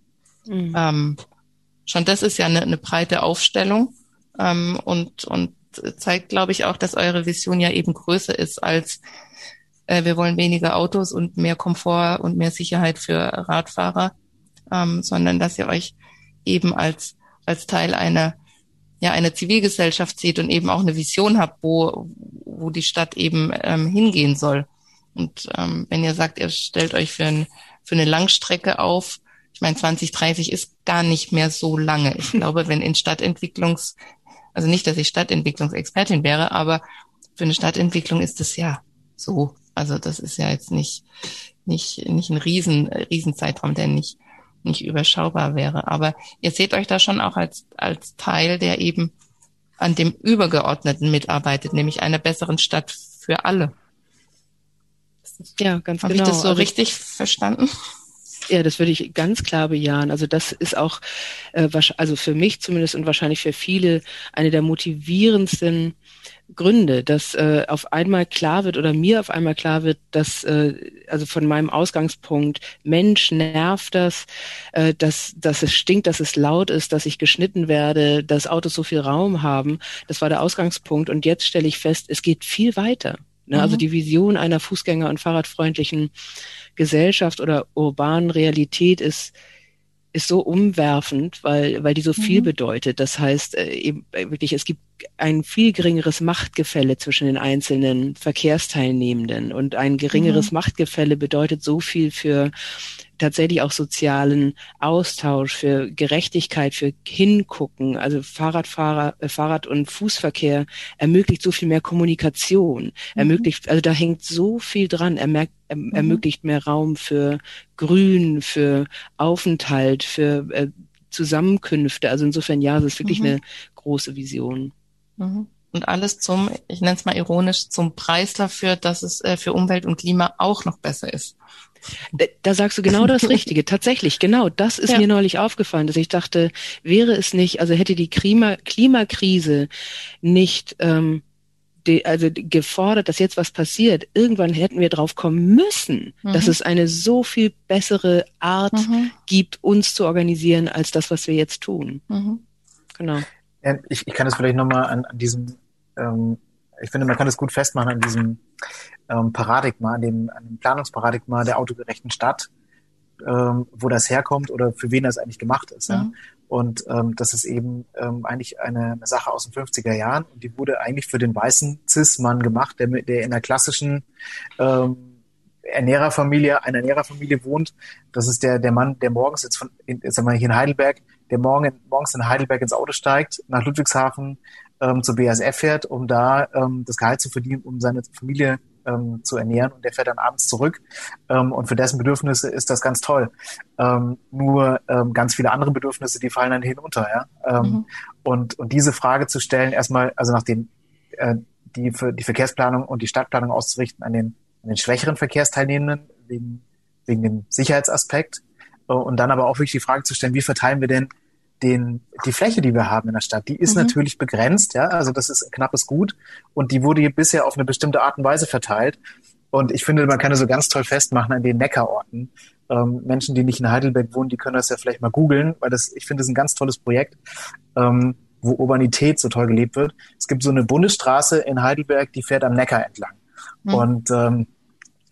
Mhm. Ähm, schon das ist ja eine, eine breite Aufstellung ähm, und und zeigt, glaube ich, auch, dass eure Vision ja eben größer ist als äh, wir wollen weniger Autos und mehr Komfort und mehr Sicherheit für Radfahrer, ähm, sondern dass ihr euch eben als als Teil einer ja einer Zivilgesellschaft seht und eben auch eine Vision habt, wo wo die Stadt eben ähm, hingehen soll. Und ähm, wenn ihr sagt, ihr stellt euch für, ein, für eine Langstrecke auf, ich meine, 2030 ist gar nicht mehr so lange. Ich glaube, wenn in Stadtentwicklungs also nicht, dass ich Stadtentwicklungsexpertin wäre, aber für eine Stadtentwicklung ist es ja so. Also das ist ja jetzt nicht, nicht, nicht ein riesen, riesen Zeitraum, der nicht, nicht überschaubar wäre. Aber ihr seht euch da schon auch als, als Teil, der eben an dem Übergeordneten mitarbeitet, nämlich einer besseren Stadt für alle. Ja, ganz Hab genau. Habe ich das so also richtig verstanden? Ja, das würde ich ganz klar bejahen. Also das ist auch, äh, also für mich zumindest und wahrscheinlich für viele eine der motivierendsten Gründe, dass äh, auf einmal klar wird oder mir auf einmal klar wird, dass äh, also von meinem Ausgangspunkt Mensch nervt das, äh, dass dass es stinkt, dass es laut ist, dass ich geschnitten werde, dass Autos so viel Raum haben. Das war der Ausgangspunkt und jetzt stelle ich fest, es geht viel weiter. Ne? Also mhm. Also die Vision einer Fußgänger- und Fahrradfreundlichen Gesellschaft oder urbanen Realität ist, ist so umwerfend, weil, weil die so viel mhm. bedeutet. Das heißt, äh, eben äh, wirklich, es gibt ein viel geringeres Machtgefälle zwischen den einzelnen Verkehrsteilnehmenden und ein geringeres mhm. Machtgefälle bedeutet so viel für tatsächlich auch sozialen Austausch, für Gerechtigkeit, für Hingucken. Also Fahrradfahrer, äh, Fahrrad- und Fußverkehr ermöglicht so viel mehr Kommunikation, mhm. ermöglicht, also da hängt so viel dran, er merkt, er, mhm. ermöglicht mehr Raum für Grün, für Aufenthalt, für äh, Zusammenkünfte. Also insofern ja, es ist wirklich mhm. eine große Vision. Mhm und alles zum, ich nenne es mal ironisch, zum Preis dafür, dass es äh, für Umwelt und Klima auch noch besser ist. Da sagst du genau das Richtige. Tatsächlich, genau. Das ist ja. mir neulich aufgefallen, dass ich dachte, wäre es nicht, also hätte die Klima, Klimakrise nicht ähm, die, also gefordert, dass jetzt was passiert, irgendwann hätten wir drauf kommen müssen, mhm. dass es eine so viel bessere Art mhm. gibt, uns zu organisieren, als das, was wir jetzt tun. Mhm. Genau. Ich, ich kann das vielleicht nochmal an, an diesem, ähm, ich finde, man kann das gut festmachen an diesem ähm, Paradigma, an dem, an dem Planungsparadigma der autogerechten Stadt, ähm, wo das herkommt oder für wen das eigentlich gemacht ist. Mhm. Ja? Und ähm, das ist eben ähm, eigentlich eine, eine Sache aus den 50er Jahren und die wurde eigentlich für den weißen Cis-Mann gemacht, der, der in der klassischen ähm, Ernährerfamilie, einer Ernährerfamilie wohnt. Das ist der, der Mann, der morgens jetzt von, in, sagen wir hier in Heidelberg, der morgen, morgens in Heidelberg ins Auto steigt, nach Ludwigshafen ähm, zur BASF fährt, um da ähm, das Gehalt zu verdienen, um seine Familie ähm, zu ernähren und der fährt dann abends zurück ähm, und für dessen Bedürfnisse ist das ganz toll. Ähm, nur ähm, ganz viele andere Bedürfnisse, die fallen dann hinunter. Ja? Ähm, mhm. und, und diese Frage zu stellen, erstmal, also nach den, äh, die, für die Verkehrsplanung und die Stadtplanung auszurichten an den, an den schwächeren Verkehrsteilnehmenden wegen, wegen dem Sicherheitsaspekt äh, und dann aber auch wirklich die Frage zu stellen, wie verteilen wir denn den, die Fläche, die wir haben in der Stadt, die ist mhm. natürlich begrenzt, ja, also das ist knappes Gut und die wurde bisher auf eine bestimmte Art und Weise verteilt. Und ich finde, man kann es so ganz toll festmachen an den Neckarorten. Ähm, Menschen, die nicht in Heidelberg wohnen, die können das ja vielleicht mal googeln, weil das, ich finde, das ist ein ganz tolles Projekt, ähm, wo Urbanität so toll gelebt wird. Es gibt so eine Bundesstraße in Heidelberg, die fährt am Neckar entlang. Mhm. Und, ähm,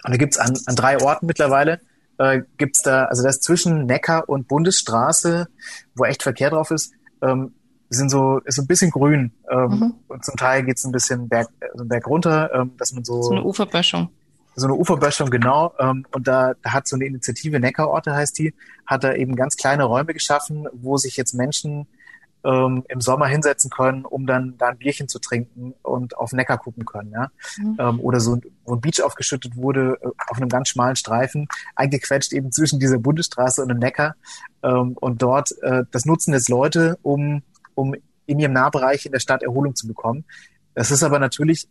und da gibt's an, an drei Orten mittlerweile äh, gibt's da, also das zwischen Neckar und Bundesstraße, wo echt Verkehr drauf ist, ähm, sind so, ist so ein bisschen grün. Ähm, mhm. Und zum Teil geht's ein bisschen berg, also berg runter, ähm, dass man so. So eine Uferböschung. So eine Uferböschung, genau. Ähm, und da, da hat so eine Initiative, Neckarorte heißt die, hat da eben ganz kleine Räume geschaffen, wo sich jetzt Menschen ähm, im Sommer hinsetzen können, um dann da ein Bierchen zu trinken und auf Neckar gucken können, ja. Mhm. Ähm, oder so, wo ein Beach aufgeschüttet wurde, äh, auf einem ganz schmalen Streifen, eingequetscht eben zwischen dieser Bundesstraße und dem Neckar. Ähm, und dort, äh, das nutzen jetzt Leute, um, um in ihrem Nahbereich in der Stadt Erholung zu bekommen. Das ist aber natürlich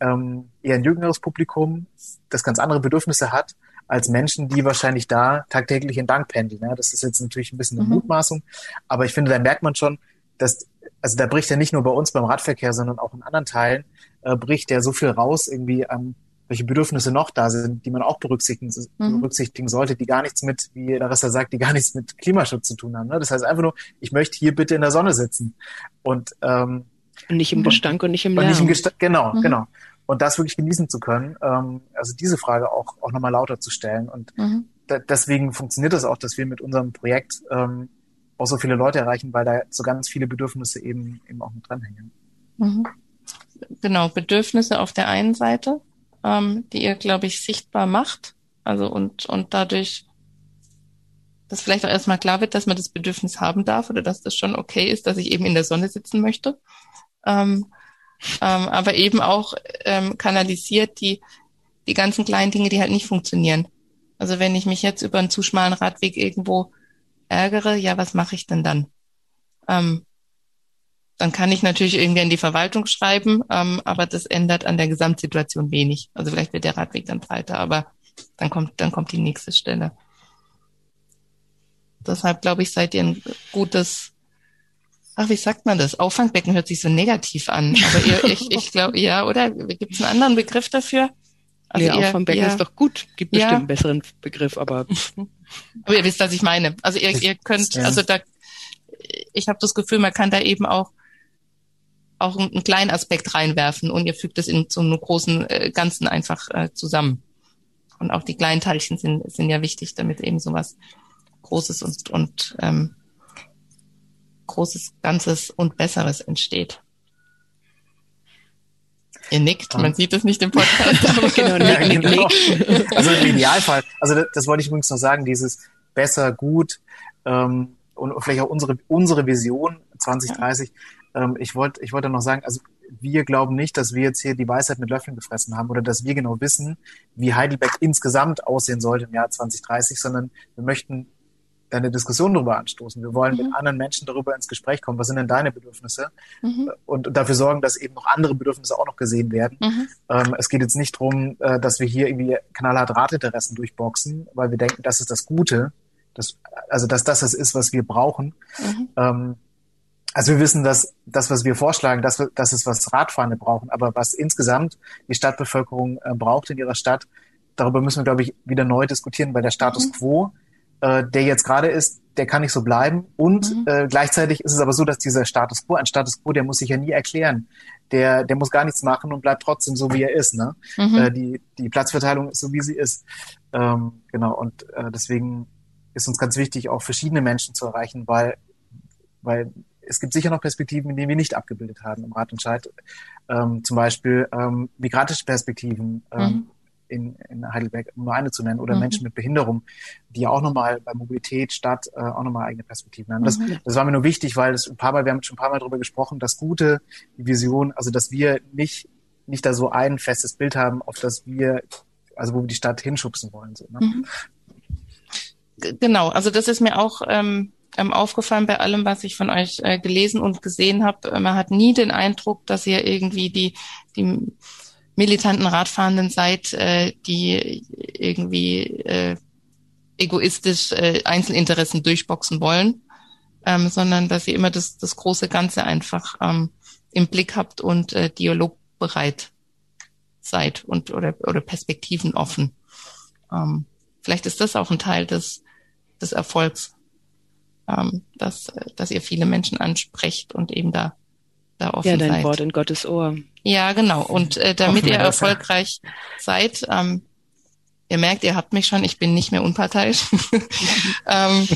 ähm, eher ein jüngeres Publikum, das ganz andere Bedürfnisse hat als Menschen, die wahrscheinlich da tagtäglich in Dank pendeln. Ja, das ist jetzt natürlich ein bisschen eine mhm. Mutmaßung, aber ich finde, da merkt man schon, dass, also da bricht ja nicht nur bei uns beim Radverkehr, sondern auch in anderen Teilen, äh, bricht ja so viel raus irgendwie an welche Bedürfnisse noch da sind, die man auch berücksichtigen, mhm. berücksichtigen sollte, die gar nichts mit, wie Larissa sagt, die gar nichts mit Klimaschutz zu tun haben. Ne? Das heißt einfach nur, ich möchte hier bitte in der Sonne sitzen. Und, ähm, und nicht im Gestank und, und nicht im Lärm. Nicht im Gestank, genau, mhm. genau. Und das wirklich genießen zu können, ähm, also diese Frage auch, auch nochmal lauter zu stellen. Und mhm. da, deswegen funktioniert das auch, dass wir mit unserem Projekt ähm, auch so viele Leute erreichen, weil da so ganz viele Bedürfnisse eben, eben auch mit dranhängen. Mhm. Genau, Bedürfnisse auf der einen Seite, ähm, die ihr, glaube ich, sichtbar macht. Also und, und dadurch, dass vielleicht auch erstmal klar wird, dass man das Bedürfnis haben darf oder dass das schon okay ist, dass ich eben in der Sonne sitzen möchte. Ähm, ähm, aber eben auch ähm, kanalisiert die, die ganzen kleinen Dinge, die halt nicht funktionieren. Also wenn ich mich jetzt über einen zu schmalen Radweg irgendwo ärgere, ja, was mache ich denn dann? Ähm, dann kann ich natürlich irgendwie in die Verwaltung schreiben, ähm, aber das ändert an der Gesamtsituation wenig. Also vielleicht wird der Radweg dann breiter, aber dann kommt, dann kommt die nächste Stelle. Deshalb glaube ich, seid ihr ein gutes, ach, wie sagt man das? Auffangbecken hört sich so negativ an, aber ihr, ich, ich glaube, ja, oder? Gibt es einen anderen Begriff dafür? Also nee, Auffangbecken ist doch gut. Gibt bestimmt ja. einen besseren Begriff, aber. aber ihr wisst, was ich meine. Also ihr, ihr könnt, ja. also da, ich habe das Gefühl, man kann da eben auch auch einen, kleinen Aspekt reinwerfen und ihr fügt es in so einem großen äh, Ganzen einfach äh, zusammen. Und auch die kleinen Teilchen sind, sind ja wichtig, damit eben sowas Großes und, und ähm, Großes, Ganzes und Besseres entsteht. Ihr nickt, man sieht es nicht im Podcast. Genau, nick, ja, genau. Also im Idealfall, also das, das, wollte ich übrigens noch sagen, dieses besser, gut ähm, und vielleicht auch unsere, unsere Vision 2030. Ja. Ähm, ich wollte ich wollte noch sagen, also wir glauben nicht, dass wir jetzt hier die Weisheit mit Löffeln gefressen haben oder dass wir genau wissen, wie Heidelberg insgesamt aussehen sollte im Jahr 2030, sondern wir möchten eine Diskussion darüber anstoßen. Wir wollen mhm. mit anderen Menschen darüber ins Gespräch kommen. Was sind denn deine Bedürfnisse? Mhm. Und, und, dafür sorgen, dass eben noch andere Bedürfnisse auch noch gesehen werden. Mhm. Ähm, es geht jetzt nicht darum, äh, dass wir hier irgendwie knallhart Ratinteressen durchboxen, weil wir denken, das ist das Gute. Das, also, dass das das ist, was wir brauchen. Mhm. Ähm, also wir wissen, dass das, was wir vorschlagen, das, das ist, was Radfahrende brauchen. Aber was insgesamt die Stadtbevölkerung äh, braucht in ihrer Stadt, darüber müssen wir, glaube ich, wieder neu diskutieren, weil der Status mhm. quo äh, der jetzt gerade ist, der kann nicht so bleiben. Und mhm. äh, gleichzeitig ist es aber so, dass dieser Status quo, ein Status quo, der muss sich ja nie erklären. Der, der muss gar nichts machen und bleibt trotzdem so, wie er ist. Ne? Mhm. Äh, die, die Platzverteilung ist so, wie sie ist. Ähm, genau, und äh, deswegen ist uns ganz wichtig, auch verschiedene Menschen zu erreichen, weil, weil es gibt sicher noch Perspektiven, in denen wir nicht abgebildet haben im Rat und Scheit. Ähm, zum Beispiel ähm, migrantische Perspektiven, ähm, mhm in, in Heidelberg, um nur eine zu nennen, oder mhm. Menschen mit Behinderung, die ja auch nochmal bei Mobilität, Stadt äh, auch nochmal eigene Perspektiven haben. Das, mhm. das war mir nur wichtig, weil das ein paar Mal, wir haben schon ein paar Mal darüber gesprochen, das Gute, die Vision, also dass wir nicht, nicht da so ein festes Bild haben, auf das wir, also wo wir die Stadt hinschubsen wollen. So, ne? Mhm. Genau, also das ist mir auch ähm, ähm, aufgefallen bei allem, was ich von euch äh, gelesen und gesehen habe. Man hat nie den Eindruck, dass ihr irgendwie die, die militanten Radfahrenden seid, äh, die irgendwie äh, egoistisch äh, Einzelinteressen durchboxen wollen, ähm, sondern dass ihr immer das, das große Ganze einfach ähm, im Blick habt und äh, dialogbereit seid und oder, oder Perspektiven offen. Ähm, vielleicht ist das auch ein Teil des, des Erfolgs, ähm, dass, dass ihr viele Menschen ansprecht und eben da, da offen seid. Ja, dein seid. Wort in Gottes Ohr. Ja, genau. Und äh, damit ihr erfolgreich seid, ähm, ihr merkt, ihr habt mich schon, ich bin nicht mehr unparteiisch. ähm,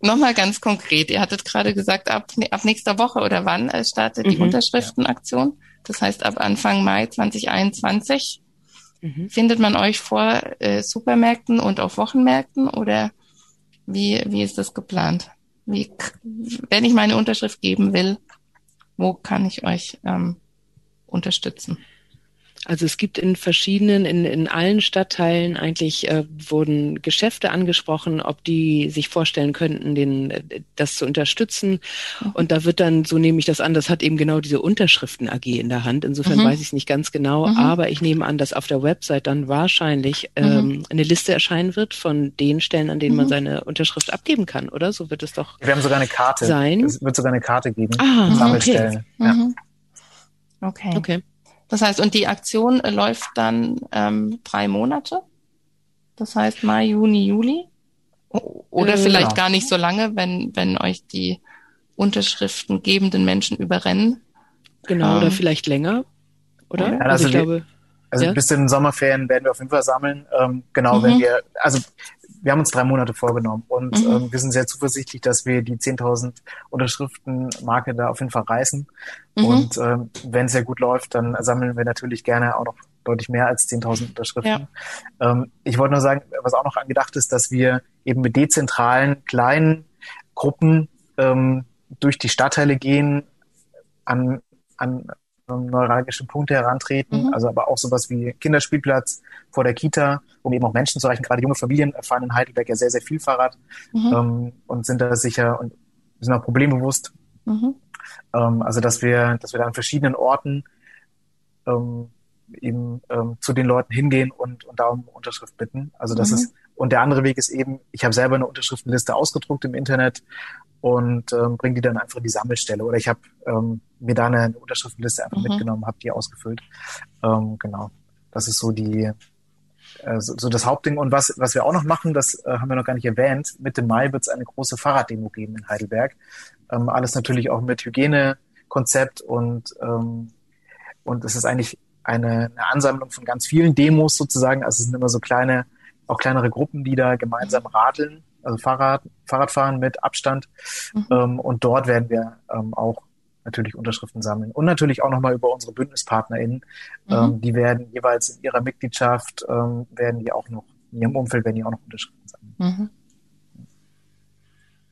Nochmal ganz konkret, ihr hattet gerade gesagt, ab, ab nächster Woche oder wann äh, startet die mhm, Unterschriftenaktion? Das heißt, ab Anfang Mai 2021 mhm. findet man euch vor äh, Supermärkten und auf Wochenmärkten oder wie, wie ist das geplant? Wie, wenn ich meine Unterschrift geben will, wo kann ich euch ähm, unterstützen? Also es gibt in verschiedenen, in, in allen Stadtteilen eigentlich äh, wurden Geschäfte angesprochen, ob die sich vorstellen könnten, den, äh, das zu unterstützen. Mhm. Und da wird dann, so nehme ich das an, das hat eben genau diese Unterschriften AG in der Hand. Insofern mhm. weiß ich es nicht ganz genau, mhm. aber ich nehme an, dass auf der Website dann wahrscheinlich mhm. ähm, eine Liste erscheinen wird von den Stellen, an denen man mhm. seine Unterschrift abgeben kann, oder? So wird es doch. Wir haben sogar eine Karte. Sein. Es wird sogar eine Karte geben. Ah, Sammelstellen. Okay. Ja. Okay. okay. Das heißt, und die Aktion äh, läuft dann ähm, drei Monate. Das heißt Mai, Juni, Juli. Oder äh, vielleicht genau. gar nicht so lange, wenn, wenn euch die Unterschriften gebenden Menschen überrennen. Genau, ähm, oder vielleicht länger. Oder? Ja, also, also ich glaube. Also ja? bis zu den Sommerferien werden wir auf jeden Fall sammeln. Ähm, genau, mhm. wenn wir, also wir haben uns drei Monate vorgenommen und mhm. ähm, wir sind sehr zuversichtlich, dass wir die 10.000 Unterschriften-Marke da auf jeden Fall reißen. Mhm. Und ähm, wenn es sehr gut läuft, dann sammeln wir natürlich gerne auch noch deutlich mehr als 10.000 Unterschriften. Ja. Ähm, ich wollte nur sagen, was auch noch angedacht ist, dass wir eben mit dezentralen kleinen Gruppen ähm, durch die Stadtteile gehen, an, an neuralgische Punkte herantreten, mhm. also aber auch sowas wie Kinderspielplatz vor der Kita, um eben auch Menschen zu erreichen. Gerade junge Familien fahren in Heidelberg ja sehr, sehr viel Fahrrad mhm. ähm, und sind da sicher und sind auch problembewusst. Mhm. Ähm, also dass wir, dass wir da an verschiedenen Orten ähm, eben ähm, zu den Leuten hingehen und, und da um Unterschrift bitten. Also das mhm. ist und der andere Weg ist eben, ich habe selber eine Unterschriftenliste ausgedruckt im Internet und ähm, bringe die dann einfach in die Sammelstelle. Oder ich habe ähm, mir da eine, Unterschriftenliste einfach mhm. mitgenommen, habe die ausgefüllt. Ähm, genau. Das ist so die äh, so, so das Hauptding. Und was, was wir auch noch machen, das äh, haben wir noch gar nicht erwähnt, Mitte Mai wird es eine große Fahrraddemo geben in Heidelberg. Ähm, alles natürlich auch mit Hygienekonzept und ähm, und es ist eigentlich eine, eine Ansammlung von ganz vielen Demos sozusagen. Also es sind immer so kleine, auch kleinere Gruppen, die da gemeinsam radeln also Fahrrad, Fahrradfahren mit Abstand. Mhm. Ähm, und dort werden wir ähm, auch natürlich Unterschriften sammeln. Und natürlich auch nochmal über unsere BündnispartnerInnen. Mhm. Ähm, die werden jeweils in ihrer Mitgliedschaft, ähm, werden die auch noch, in ihrem Umfeld werden die auch noch Unterschriften sammeln. Mhm.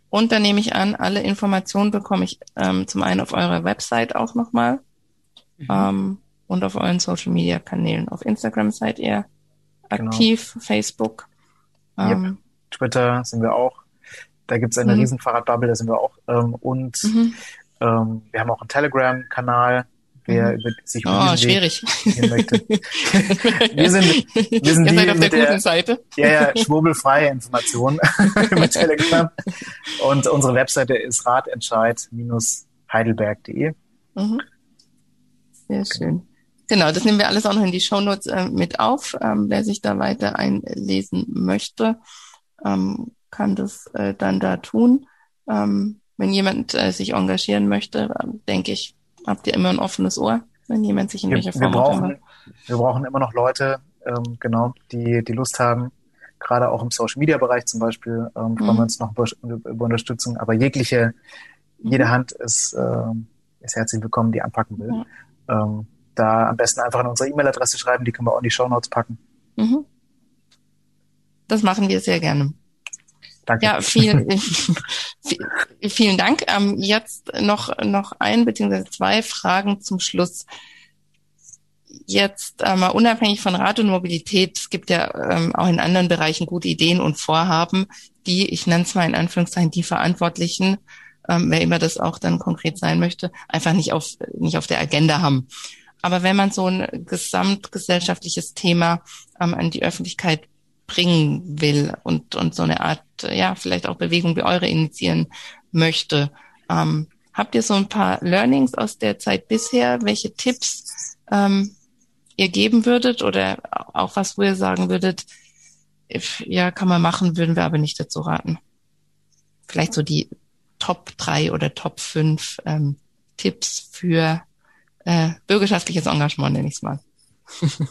Und dann nehme ich an, alle Informationen bekomme ich ähm, zum einen auf eurer Website auch nochmal mhm. ähm, und auf euren Social Media Kanälen. Auf Instagram seid ihr. Aktiv, genau. Facebook. Ähm, yep. Twitter sind wir auch. Da gibt es eine mhm. riesen Fahrradbubble, da sind wir auch. Ähm, und mhm. ähm, wir haben auch einen Telegram-Kanal, wer mhm. über sich über oh, schwierig. Weg möchte. wir sind, wir sind die auf der guten der, Seite. Ja, ja, schwurbelfreie Informationen über Telegram. Und unsere Webseite ist radentscheid-heidelberg.de. Mhm. Sehr schön. Genau, das nehmen wir alles auch noch in die Shownotes äh, mit auf, ähm, wer sich da weiter einlesen möchte ähm, kann das äh, dann da tun. Ähm, wenn jemand äh, sich engagieren möchte, äh, denke ich, habt ihr immer ein offenes Ohr, wenn jemand sich in wir, welcher Form wir brauchen, wir brauchen immer noch Leute, ähm, genau, die die Lust haben, gerade auch im Social Media Bereich zum Beispiel, ähm, freuen mhm. wir uns noch über, über Unterstützung. Aber jegliche, mhm. jede Hand ist, äh, ist herzlich willkommen, die anpacken will. Mhm. Ähm, da am besten einfach in unsere E-Mail-Adresse schreiben, die können wir auch in die Show Notes packen. Mhm. Das machen wir sehr gerne. Danke. Ja, vielen, vielen Dank. Ähm, jetzt noch, noch ein bzw. zwei Fragen zum Schluss. Jetzt äh, mal unabhängig von Rad und Mobilität, es gibt ja ähm, auch in anderen Bereichen gute Ideen und Vorhaben, die, ich nenne es mal in Anführungszeichen, die Verantwortlichen, ähm, wer immer das auch dann konkret sein möchte, einfach nicht auf, nicht auf der Agenda haben. Aber wenn man so ein gesamtgesellschaftliches Thema ähm, an die Öffentlichkeit bringen will und, und so eine Art, ja, vielleicht auch Bewegung wie eure initiieren möchte. Ähm, habt ihr so ein paar Learnings aus der Zeit bisher? Welche Tipps ähm, ihr geben würdet oder auch was, wo ihr sagen würdet, ja, kann man machen, würden wir aber nicht dazu raten? Vielleicht so die Top drei oder Top fünf ähm, Tipps für äh, bürgerschaftliches Engagement, nenne ich es mal.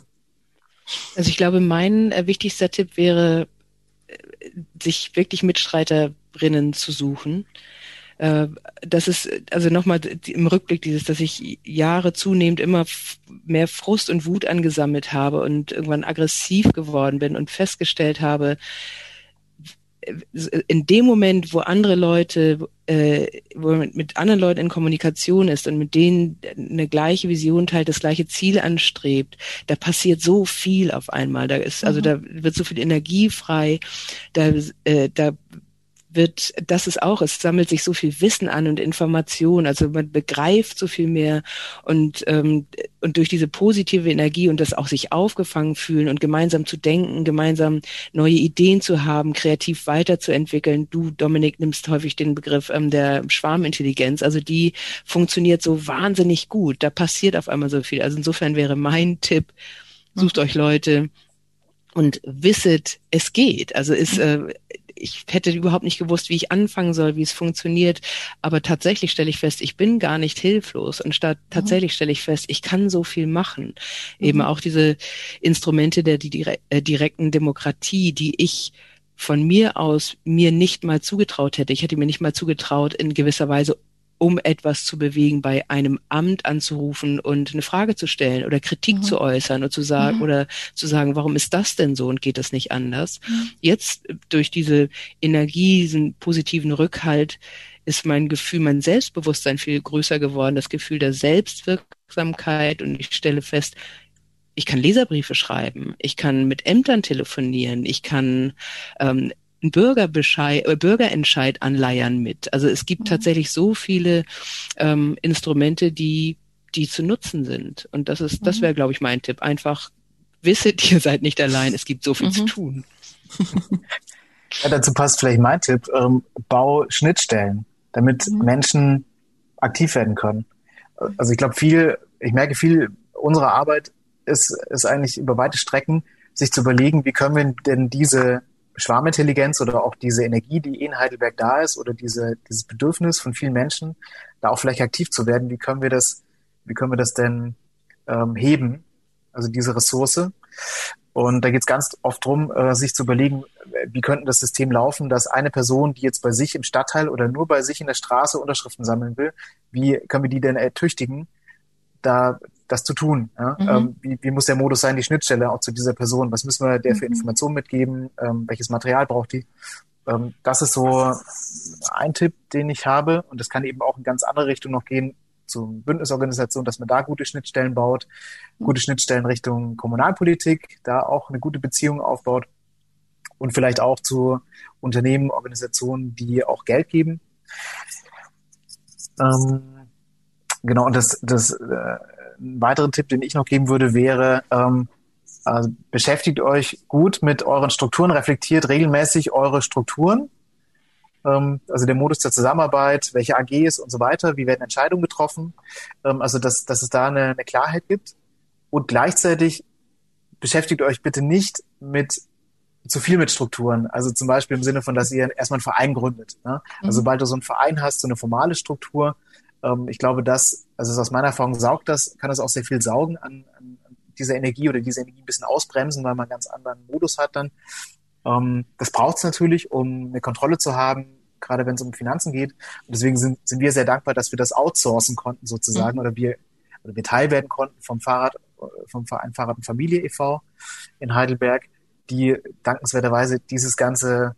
Also ich glaube, mein äh, wichtigster Tipp wäre, äh, sich wirklich Mitstreiterinnen zu suchen. Äh, das ist also nochmal im Rückblick dieses, dass ich Jahre zunehmend immer mehr Frust und Wut angesammelt habe und irgendwann aggressiv geworden bin und festgestellt habe, in dem Moment, wo andere Leute, äh, wo man mit anderen Leuten in Kommunikation ist und mit denen eine gleiche Vision teilt, das gleiche Ziel anstrebt, da passiert so viel auf einmal. Da ist, also mhm. da wird so viel Energie frei, da, äh, da wird, das ist auch, es sammelt sich so viel Wissen an und Information, also man begreift so viel mehr und, ähm, und durch diese positive Energie und das auch sich aufgefangen fühlen und gemeinsam zu denken, gemeinsam neue Ideen zu haben, kreativ weiterzuentwickeln. Du, Dominik, nimmst häufig den Begriff ähm, der Schwarmintelligenz, also die funktioniert so wahnsinnig gut, da passiert auf einmal so viel. Also insofern wäre mein Tipp, sucht mhm. euch Leute, und wisset, es geht. Also ist, äh, ich hätte überhaupt nicht gewusst, wie ich anfangen soll, wie es funktioniert. Aber tatsächlich stelle ich fest, ich bin gar nicht hilflos. Und statt, mhm. tatsächlich stelle ich fest, ich kann so viel machen. Mhm. Eben auch diese Instrumente der die, äh, direkten Demokratie, die ich von mir aus mir nicht mal zugetraut hätte. Ich hätte mir nicht mal zugetraut, in gewisser Weise um etwas zu bewegen, bei einem Amt anzurufen und eine Frage zu stellen oder Kritik mhm. zu äußern und zu sagen mhm. oder zu sagen, warum ist das denn so und geht das nicht anders? Mhm. Jetzt durch diese Energie, diesen positiven Rückhalt ist mein Gefühl, mein Selbstbewusstsein viel größer geworden, das Gefühl der Selbstwirksamkeit und ich stelle fest, ich kann Leserbriefe schreiben, ich kann mit Ämtern telefonieren, ich kann ähm, einen Bürgerbescheid, äh, Bürgerentscheid anleiern mit. Also es gibt mhm. tatsächlich so viele ähm, Instrumente, die die zu nutzen sind. Und das ist, das mhm. wäre, glaube ich, mein Tipp. Einfach wisset, ihr seid nicht allein. Es gibt so viel mhm. zu tun. Ja, dazu passt vielleicht mein Tipp. Ähm, bau Schnittstellen, damit mhm. Menschen aktiv werden können. Also ich glaube, viel, ich merke viel unserer Arbeit ist, ist eigentlich über weite Strecken, sich zu überlegen, wie können wir denn diese Schwarmintelligenz oder auch diese Energie, die in Heidelberg da ist oder diese, dieses Bedürfnis von vielen Menschen, da auch vielleicht aktiv zu werden, wie können wir das, wie können wir das denn ähm, heben, also diese Ressource. Und da geht es ganz oft drum, äh, sich zu überlegen, wie könnte das System laufen, dass eine Person, die jetzt bei sich im Stadtteil oder nur bei sich in der Straße Unterschriften sammeln will, wie können wir die denn ertüchtigen, da das zu tun. Ja? Mhm. Ähm, wie, wie muss der Modus sein, die Schnittstelle auch zu dieser Person? Was müssen wir der für mhm. Informationen mitgeben? Ähm, welches Material braucht die? Ähm, das ist so ein Tipp, den ich habe. Und das kann eben auch in ganz andere Richtung noch gehen, zu Bündnisorganisation, dass man da gute Schnittstellen baut, mhm. gute Schnittstellen Richtung Kommunalpolitik, da auch eine gute Beziehung aufbaut und vielleicht auch zu Unternehmen, Organisationen, die auch Geld geben. Ähm, genau, und das, das äh, ein weiterer Tipp, den ich noch geben würde, wäre, ähm, also beschäftigt euch gut mit euren Strukturen, reflektiert regelmäßig eure Strukturen, ähm, also der Modus der Zusammenarbeit, welche AGs und so weiter, wie werden Entscheidungen getroffen, ähm, also dass, dass es da eine, eine Klarheit gibt und gleichzeitig beschäftigt euch bitte nicht mit zu viel mit Strukturen. Also zum Beispiel im Sinne von, dass ihr erstmal einen Verein gründet. Ne? Also mhm. sobald du so einen Verein hast, so eine formale Struktur, ähm, ich glaube, dass, also aus meiner Erfahrung saugt das, kann das auch sehr viel saugen an, an dieser Energie oder diese Energie ein bisschen ausbremsen, weil man einen ganz anderen Modus hat dann. Ähm, das braucht es natürlich, um eine Kontrolle zu haben, gerade wenn es um Finanzen geht. Und deswegen sind, sind wir sehr dankbar, dass wir das outsourcen konnten sozusagen mhm. oder wir oder wir Teil werden konnten vom Fahrrad- vom Verein Fahrrad und Familie e.V. in Heidelberg, die dankenswerterweise dieses ganze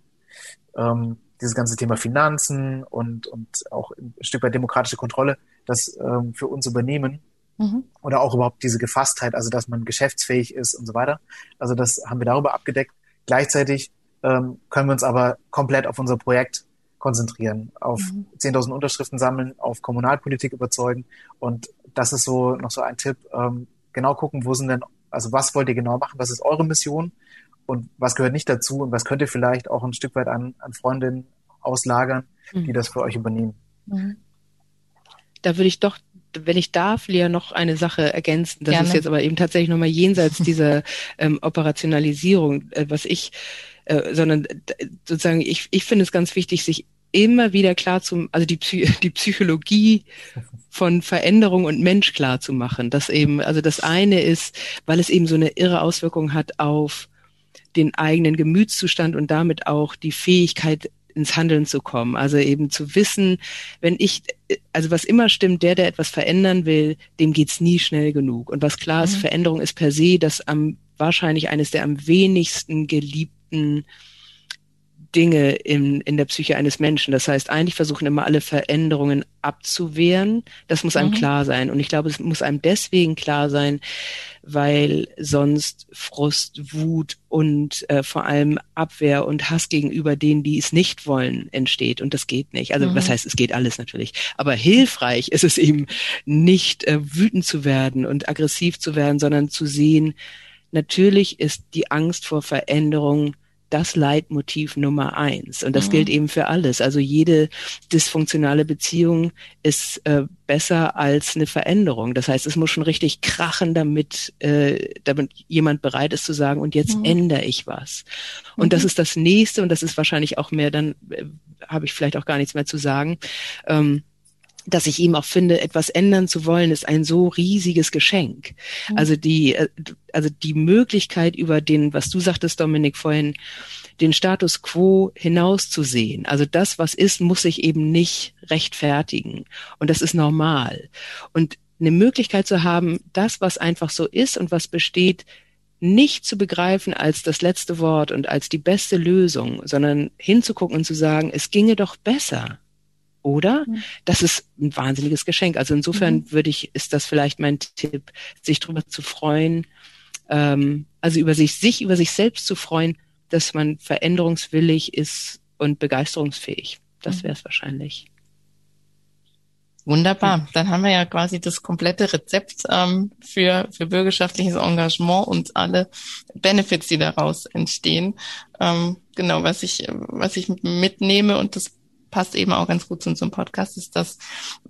ähm, dieses ganze Thema Finanzen und, und auch ein Stück weit demokratische Kontrolle, das ähm, für uns übernehmen. Mhm. Oder auch überhaupt diese Gefasstheit, also dass man geschäftsfähig ist und so weiter. Also das haben wir darüber abgedeckt. Gleichzeitig ähm, können wir uns aber komplett auf unser Projekt konzentrieren, auf mhm. 10.000 Unterschriften sammeln, auf Kommunalpolitik überzeugen. Und das ist so noch so ein Tipp. Ähm, genau gucken, wo sind denn, also was wollt ihr genau machen? Was ist eure Mission? Und was gehört nicht dazu? Und was könnt ihr vielleicht auch ein Stück weit an, an Freundinnen auslagern, mhm. die das für euch übernehmen? Mhm. Da würde ich doch wenn ich darf, Lea, noch eine Sache ergänzen. Das Gerne. ist jetzt aber eben tatsächlich nochmal jenseits dieser ähm, Operationalisierung, äh, was ich äh, sondern sozusagen, ich, ich finde es ganz wichtig, sich immer wieder klar zu, also die, Psy die Psychologie von Veränderung und Mensch klar zu machen. Das eben, also das eine ist, weil es eben so eine irre Auswirkung hat auf den eigenen Gemütszustand und damit auch die Fähigkeit, ins Handeln zu kommen. Also eben zu wissen, wenn ich, also was immer stimmt, der, der etwas verändern will, dem geht's nie schnell genug. Und was klar ist, mhm. Veränderung ist per se das am wahrscheinlich eines der am wenigsten geliebten Dinge in, in der Psyche eines Menschen. Das heißt, eigentlich versuchen immer alle Veränderungen abzuwehren. Das muss einem mhm. klar sein. Und ich glaube, es muss einem deswegen klar sein, weil sonst Frust, Wut und äh, vor allem Abwehr und Hass gegenüber denen, die es nicht wollen, entsteht. Und das geht nicht. Also mhm. was heißt, es geht alles natürlich. Aber hilfreich ist es eben nicht äh, wütend zu werden und aggressiv zu werden, sondern zu sehen, Natürlich ist die Angst vor Veränderung das Leitmotiv Nummer eins. Und das mhm. gilt eben für alles. Also jede dysfunktionale Beziehung ist äh, besser als eine Veränderung. Das heißt, es muss schon richtig krachen, damit, äh, damit jemand bereit ist zu sagen, und jetzt mhm. ändere ich was. Und mhm. das ist das nächste, und das ist wahrscheinlich auch mehr, dann äh, habe ich vielleicht auch gar nichts mehr zu sagen. Ähm, dass ich ihm auch finde, etwas ändern zu wollen, ist ein so riesiges Geschenk. Mhm. Also die, äh, also die Möglichkeit über den, was du sagtest, Dominik, vorhin, den Status quo hinauszusehen. Also das, was ist, muss sich eben nicht rechtfertigen. Und das ist normal. Und eine Möglichkeit zu haben, das, was einfach so ist und was besteht, nicht zu begreifen als das letzte Wort und als die beste Lösung, sondern hinzugucken und zu sagen, es ginge doch besser oder? Mhm. Das ist ein wahnsinniges Geschenk. Also insofern mhm. würde ich, ist das vielleicht mein Tipp, sich darüber zu freuen, ähm, also über sich, sich über sich selbst zu freuen, dass man veränderungswillig ist und begeisterungsfähig. Das mhm. wäre es wahrscheinlich. Wunderbar. Dann haben wir ja quasi das komplette Rezept ähm, für, für bürgerschaftliches Engagement und alle Benefits, die daraus entstehen. Ähm, genau, was ich, was ich mitnehme und das passt eben auch ganz gut zu unserem Podcast, ist dass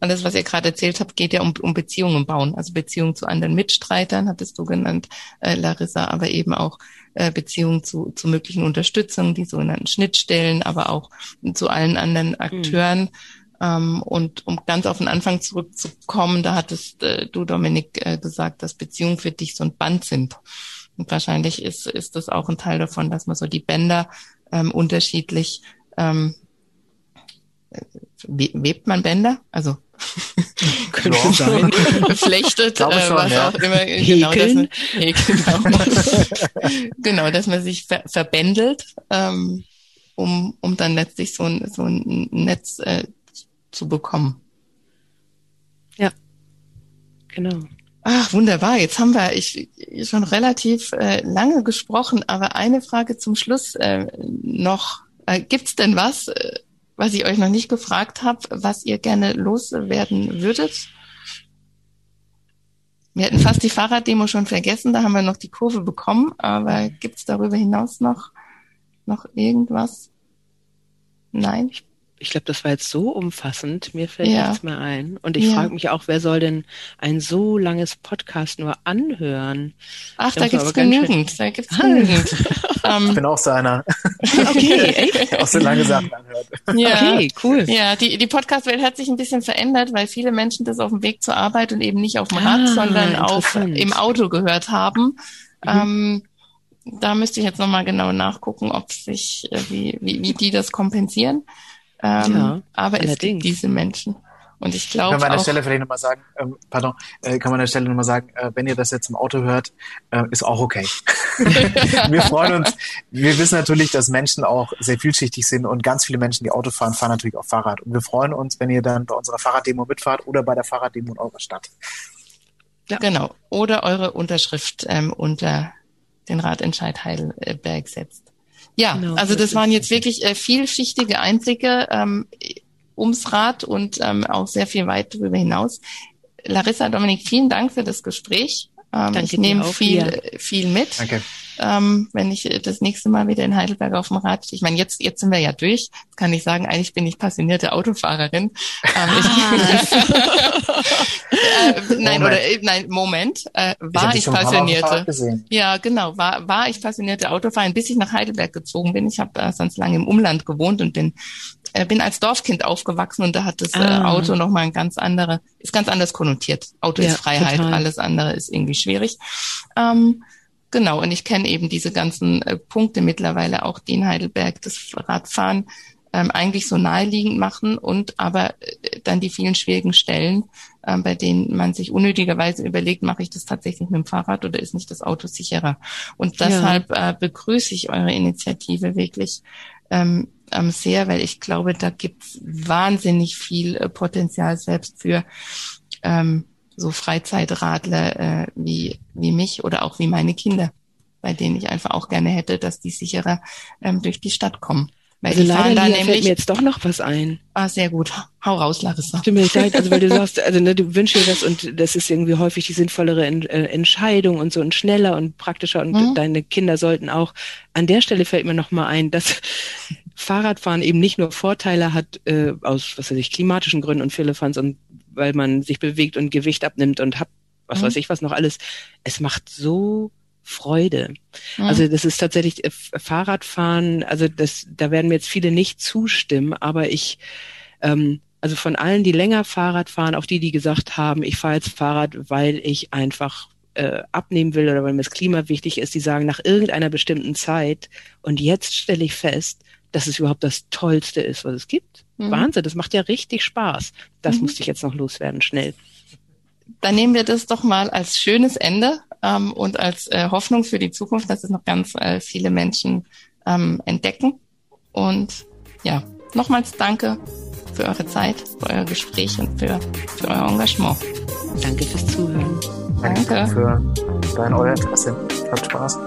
alles, was ihr gerade erzählt habt, geht ja um, um Beziehungen bauen. Also Beziehungen zu anderen Mitstreitern, hattest du genannt, äh, Larissa, aber eben auch äh, Beziehungen zu, zu möglichen Unterstützungen, die sogenannten Schnittstellen, aber auch zu allen anderen mhm. Akteuren. Mhm. Ähm, und um ganz auf den Anfang zurückzukommen, da hattest äh, du, Dominik, äh, gesagt, dass Beziehungen für dich so ein Band sind. Und wahrscheinlich ist, ist das auch ein Teil davon, dass man so die Bänder ähm, unterschiedlich ähm, webt man Bänder? Also könnte ja. sein. Flechtet, äh, was ja. auch immer. Genau, dass man, genau. genau, dass man sich ver verbändelt, ähm, um, um dann letztlich so ein, so ein Netz äh, zu bekommen. Ja, genau. Ach, wunderbar. Jetzt haben wir ich, schon relativ äh, lange gesprochen, aber eine Frage zum Schluss äh, noch. Äh, Gibt es denn was, äh, was ich euch noch nicht gefragt habe, was ihr gerne loswerden würdet. Wir hätten fast die Fahrraddemo schon vergessen, da haben wir noch die Kurve bekommen, aber gibt's darüber hinaus noch, noch irgendwas? Nein? Ich ich glaube, das war jetzt so umfassend, mir fällt ja. nichts mehr ein. Und ich ja. frage mich auch, wer soll denn ein so langes Podcast nur anhören? Ach, da gibt's genügend. Da gibt's genügend. ich bin auch so einer. okay, echt? Der auch so lange Sachen anhört. Ja. Okay, cool. Ja, die, die Podcast-Welt hat sich ein bisschen verändert, weil viele Menschen das auf dem Weg zur Arbeit und eben nicht auf dem Rad, ah, sondern auf, im Auto gehört haben. Mhm. Ähm, da müsste ich jetzt nochmal genau nachgucken, ob sich, äh, wie, wie, wie die das kompensieren. Ähm, ja, aber allerdings. es gibt diese Menschen. Und ich glaube Kann man an der Stelle vielleicht nochmal sagen, ähm, pardon, äh, kann man an der Stelle nochmal sagen, äh, wenn ihr das jetzt im Auto hört, äh, ist auch okay. wir freuen uns. Wir wissen natürlich, dass Menschen auch sehr vielschichtig sind und ganz viele Menschen, die Auto fahren, fahren natürlich auch Fahrrad. Und wir freuen uns, wenn ihr dann bei unserer Fahrraddemo mitfahrt oder bei der Fahrraddemo in eurer Stadt. Ja. Genau. Oder eure Unterschrift ähm, unter den Ratentscheid Heidelberg setzt. Ja, genau, also das, das waren jetzt wirklich äh, vielschichtige Einblicke ähm, ums Rad und ähm, auch sehr viel weit darüber hinaus. Larissa, Dominik, vielen Dank für das Gespräch. Ähm, ich nehme viel, viel mit. Danke ähm, wenn ich das nächste Mal wieder in Heidelberg auf dem Rad stehe. Ich meine, jetzt, jetzt sind wir ja durch. Jetzt kann ich sagen, eigentlich bin ich passionierte Autofahrerin. Ähm, ah. äh, nein, oder äh, nein, Moment. Äh, war ich, ich passionierte. Ja, genau, war, war ich passionierte Autofahrerin, bis ich nach Heidelberg gezogen bin. Ich habe äh, sonst lange im Umland gewohnt und bin bin als Dorfkind aufgewachsen und da hat das äh, ah. Auto nochmal ein ganz andere, ist ganz anders konnotiert. Auto ja, ist Freiheit, total. alles andere ist irgendwie schwierig. Ähm, Genau, und ich kenne eben diese ganzen äh, Punkte mittlerweile auch, die in Heidelberg das Radfahren ähm, eigentlich so naheliegend machen und aber äh, dann die vielen schwierigen Stellen, äh, bei denen man sich unnötigerweise überlegt, mache ich das tatsächlich mit dem Fahrrad oder ist nicht das Auto sicherer? Und deshalb ja. äh, begrüße ich eure Initiative wirklich ähm, ähm, sehr, weil ich glaube, da gibt's wahnsinnig viel äh, Potenzial selbst für ähm, so Freizeitradler äh, wie, wie mich oder auch wie meine Kinder, bei denen ich einfach auch gerne hätte, dass die sicherer ähm, durch die Stadt kommen. Weil also fahren da nämlich, fällt mir jetzt doch noch was ein. Ah, sehr gut. Hau raus, Larissa. Tut mir leid, also weil du sagst, also ne, du wünschst dir das und das ist irgendwie häufig die sinnvollere en äh, Entscheidung und so und schneller und praktischer und mhm. deine Kinder sollten auch. An der Stelle fällt mir noch mal ein, dass Fahrradfahren eben nicht nur Vorteile hat äh, aus was weiß ich klimatischen Gründen und Firlefanz und weil man sich bewegt und Gewicht abnimmt und hat, was mhm. weiß ich was noch alles. Es macht so Freude. Mhm. Also das ist tatsächlich äh, Fahrradfahren, also das, da werden mir jetzt viele nicht zustimmen, aber ich, ähm, also von allen, die länger Fahrrad fahren, auch die, die gesagt haben, ich fahre jetzt Fahrrad, weil ich einfach äh, abnehmen will oder weil mir das Klima wichtig ist, die sagen nach irgendeiner bestimmten Zeit und jetzt stelle ich fest, dass es überhaupt das Tollste ist, was es gibt. Mhm. Wahnsinn, das macht ja richtig Spaß. Das mhm. musste ich jetzt noch loswerden, schnell. Dann nehmen wir das doch mal als schönes Ende ähm, und als äh, Hoffnung für die Zukunft, dass es noch ganz äh, viele Menschen ähm, entdecken. Und ja, nochmals danke für eure Zeit, für euer Gespräch und für, für euer Engagement. Danke fürs Zuhören. Danke, danke. für dein euer Interesse. Habt Spaß.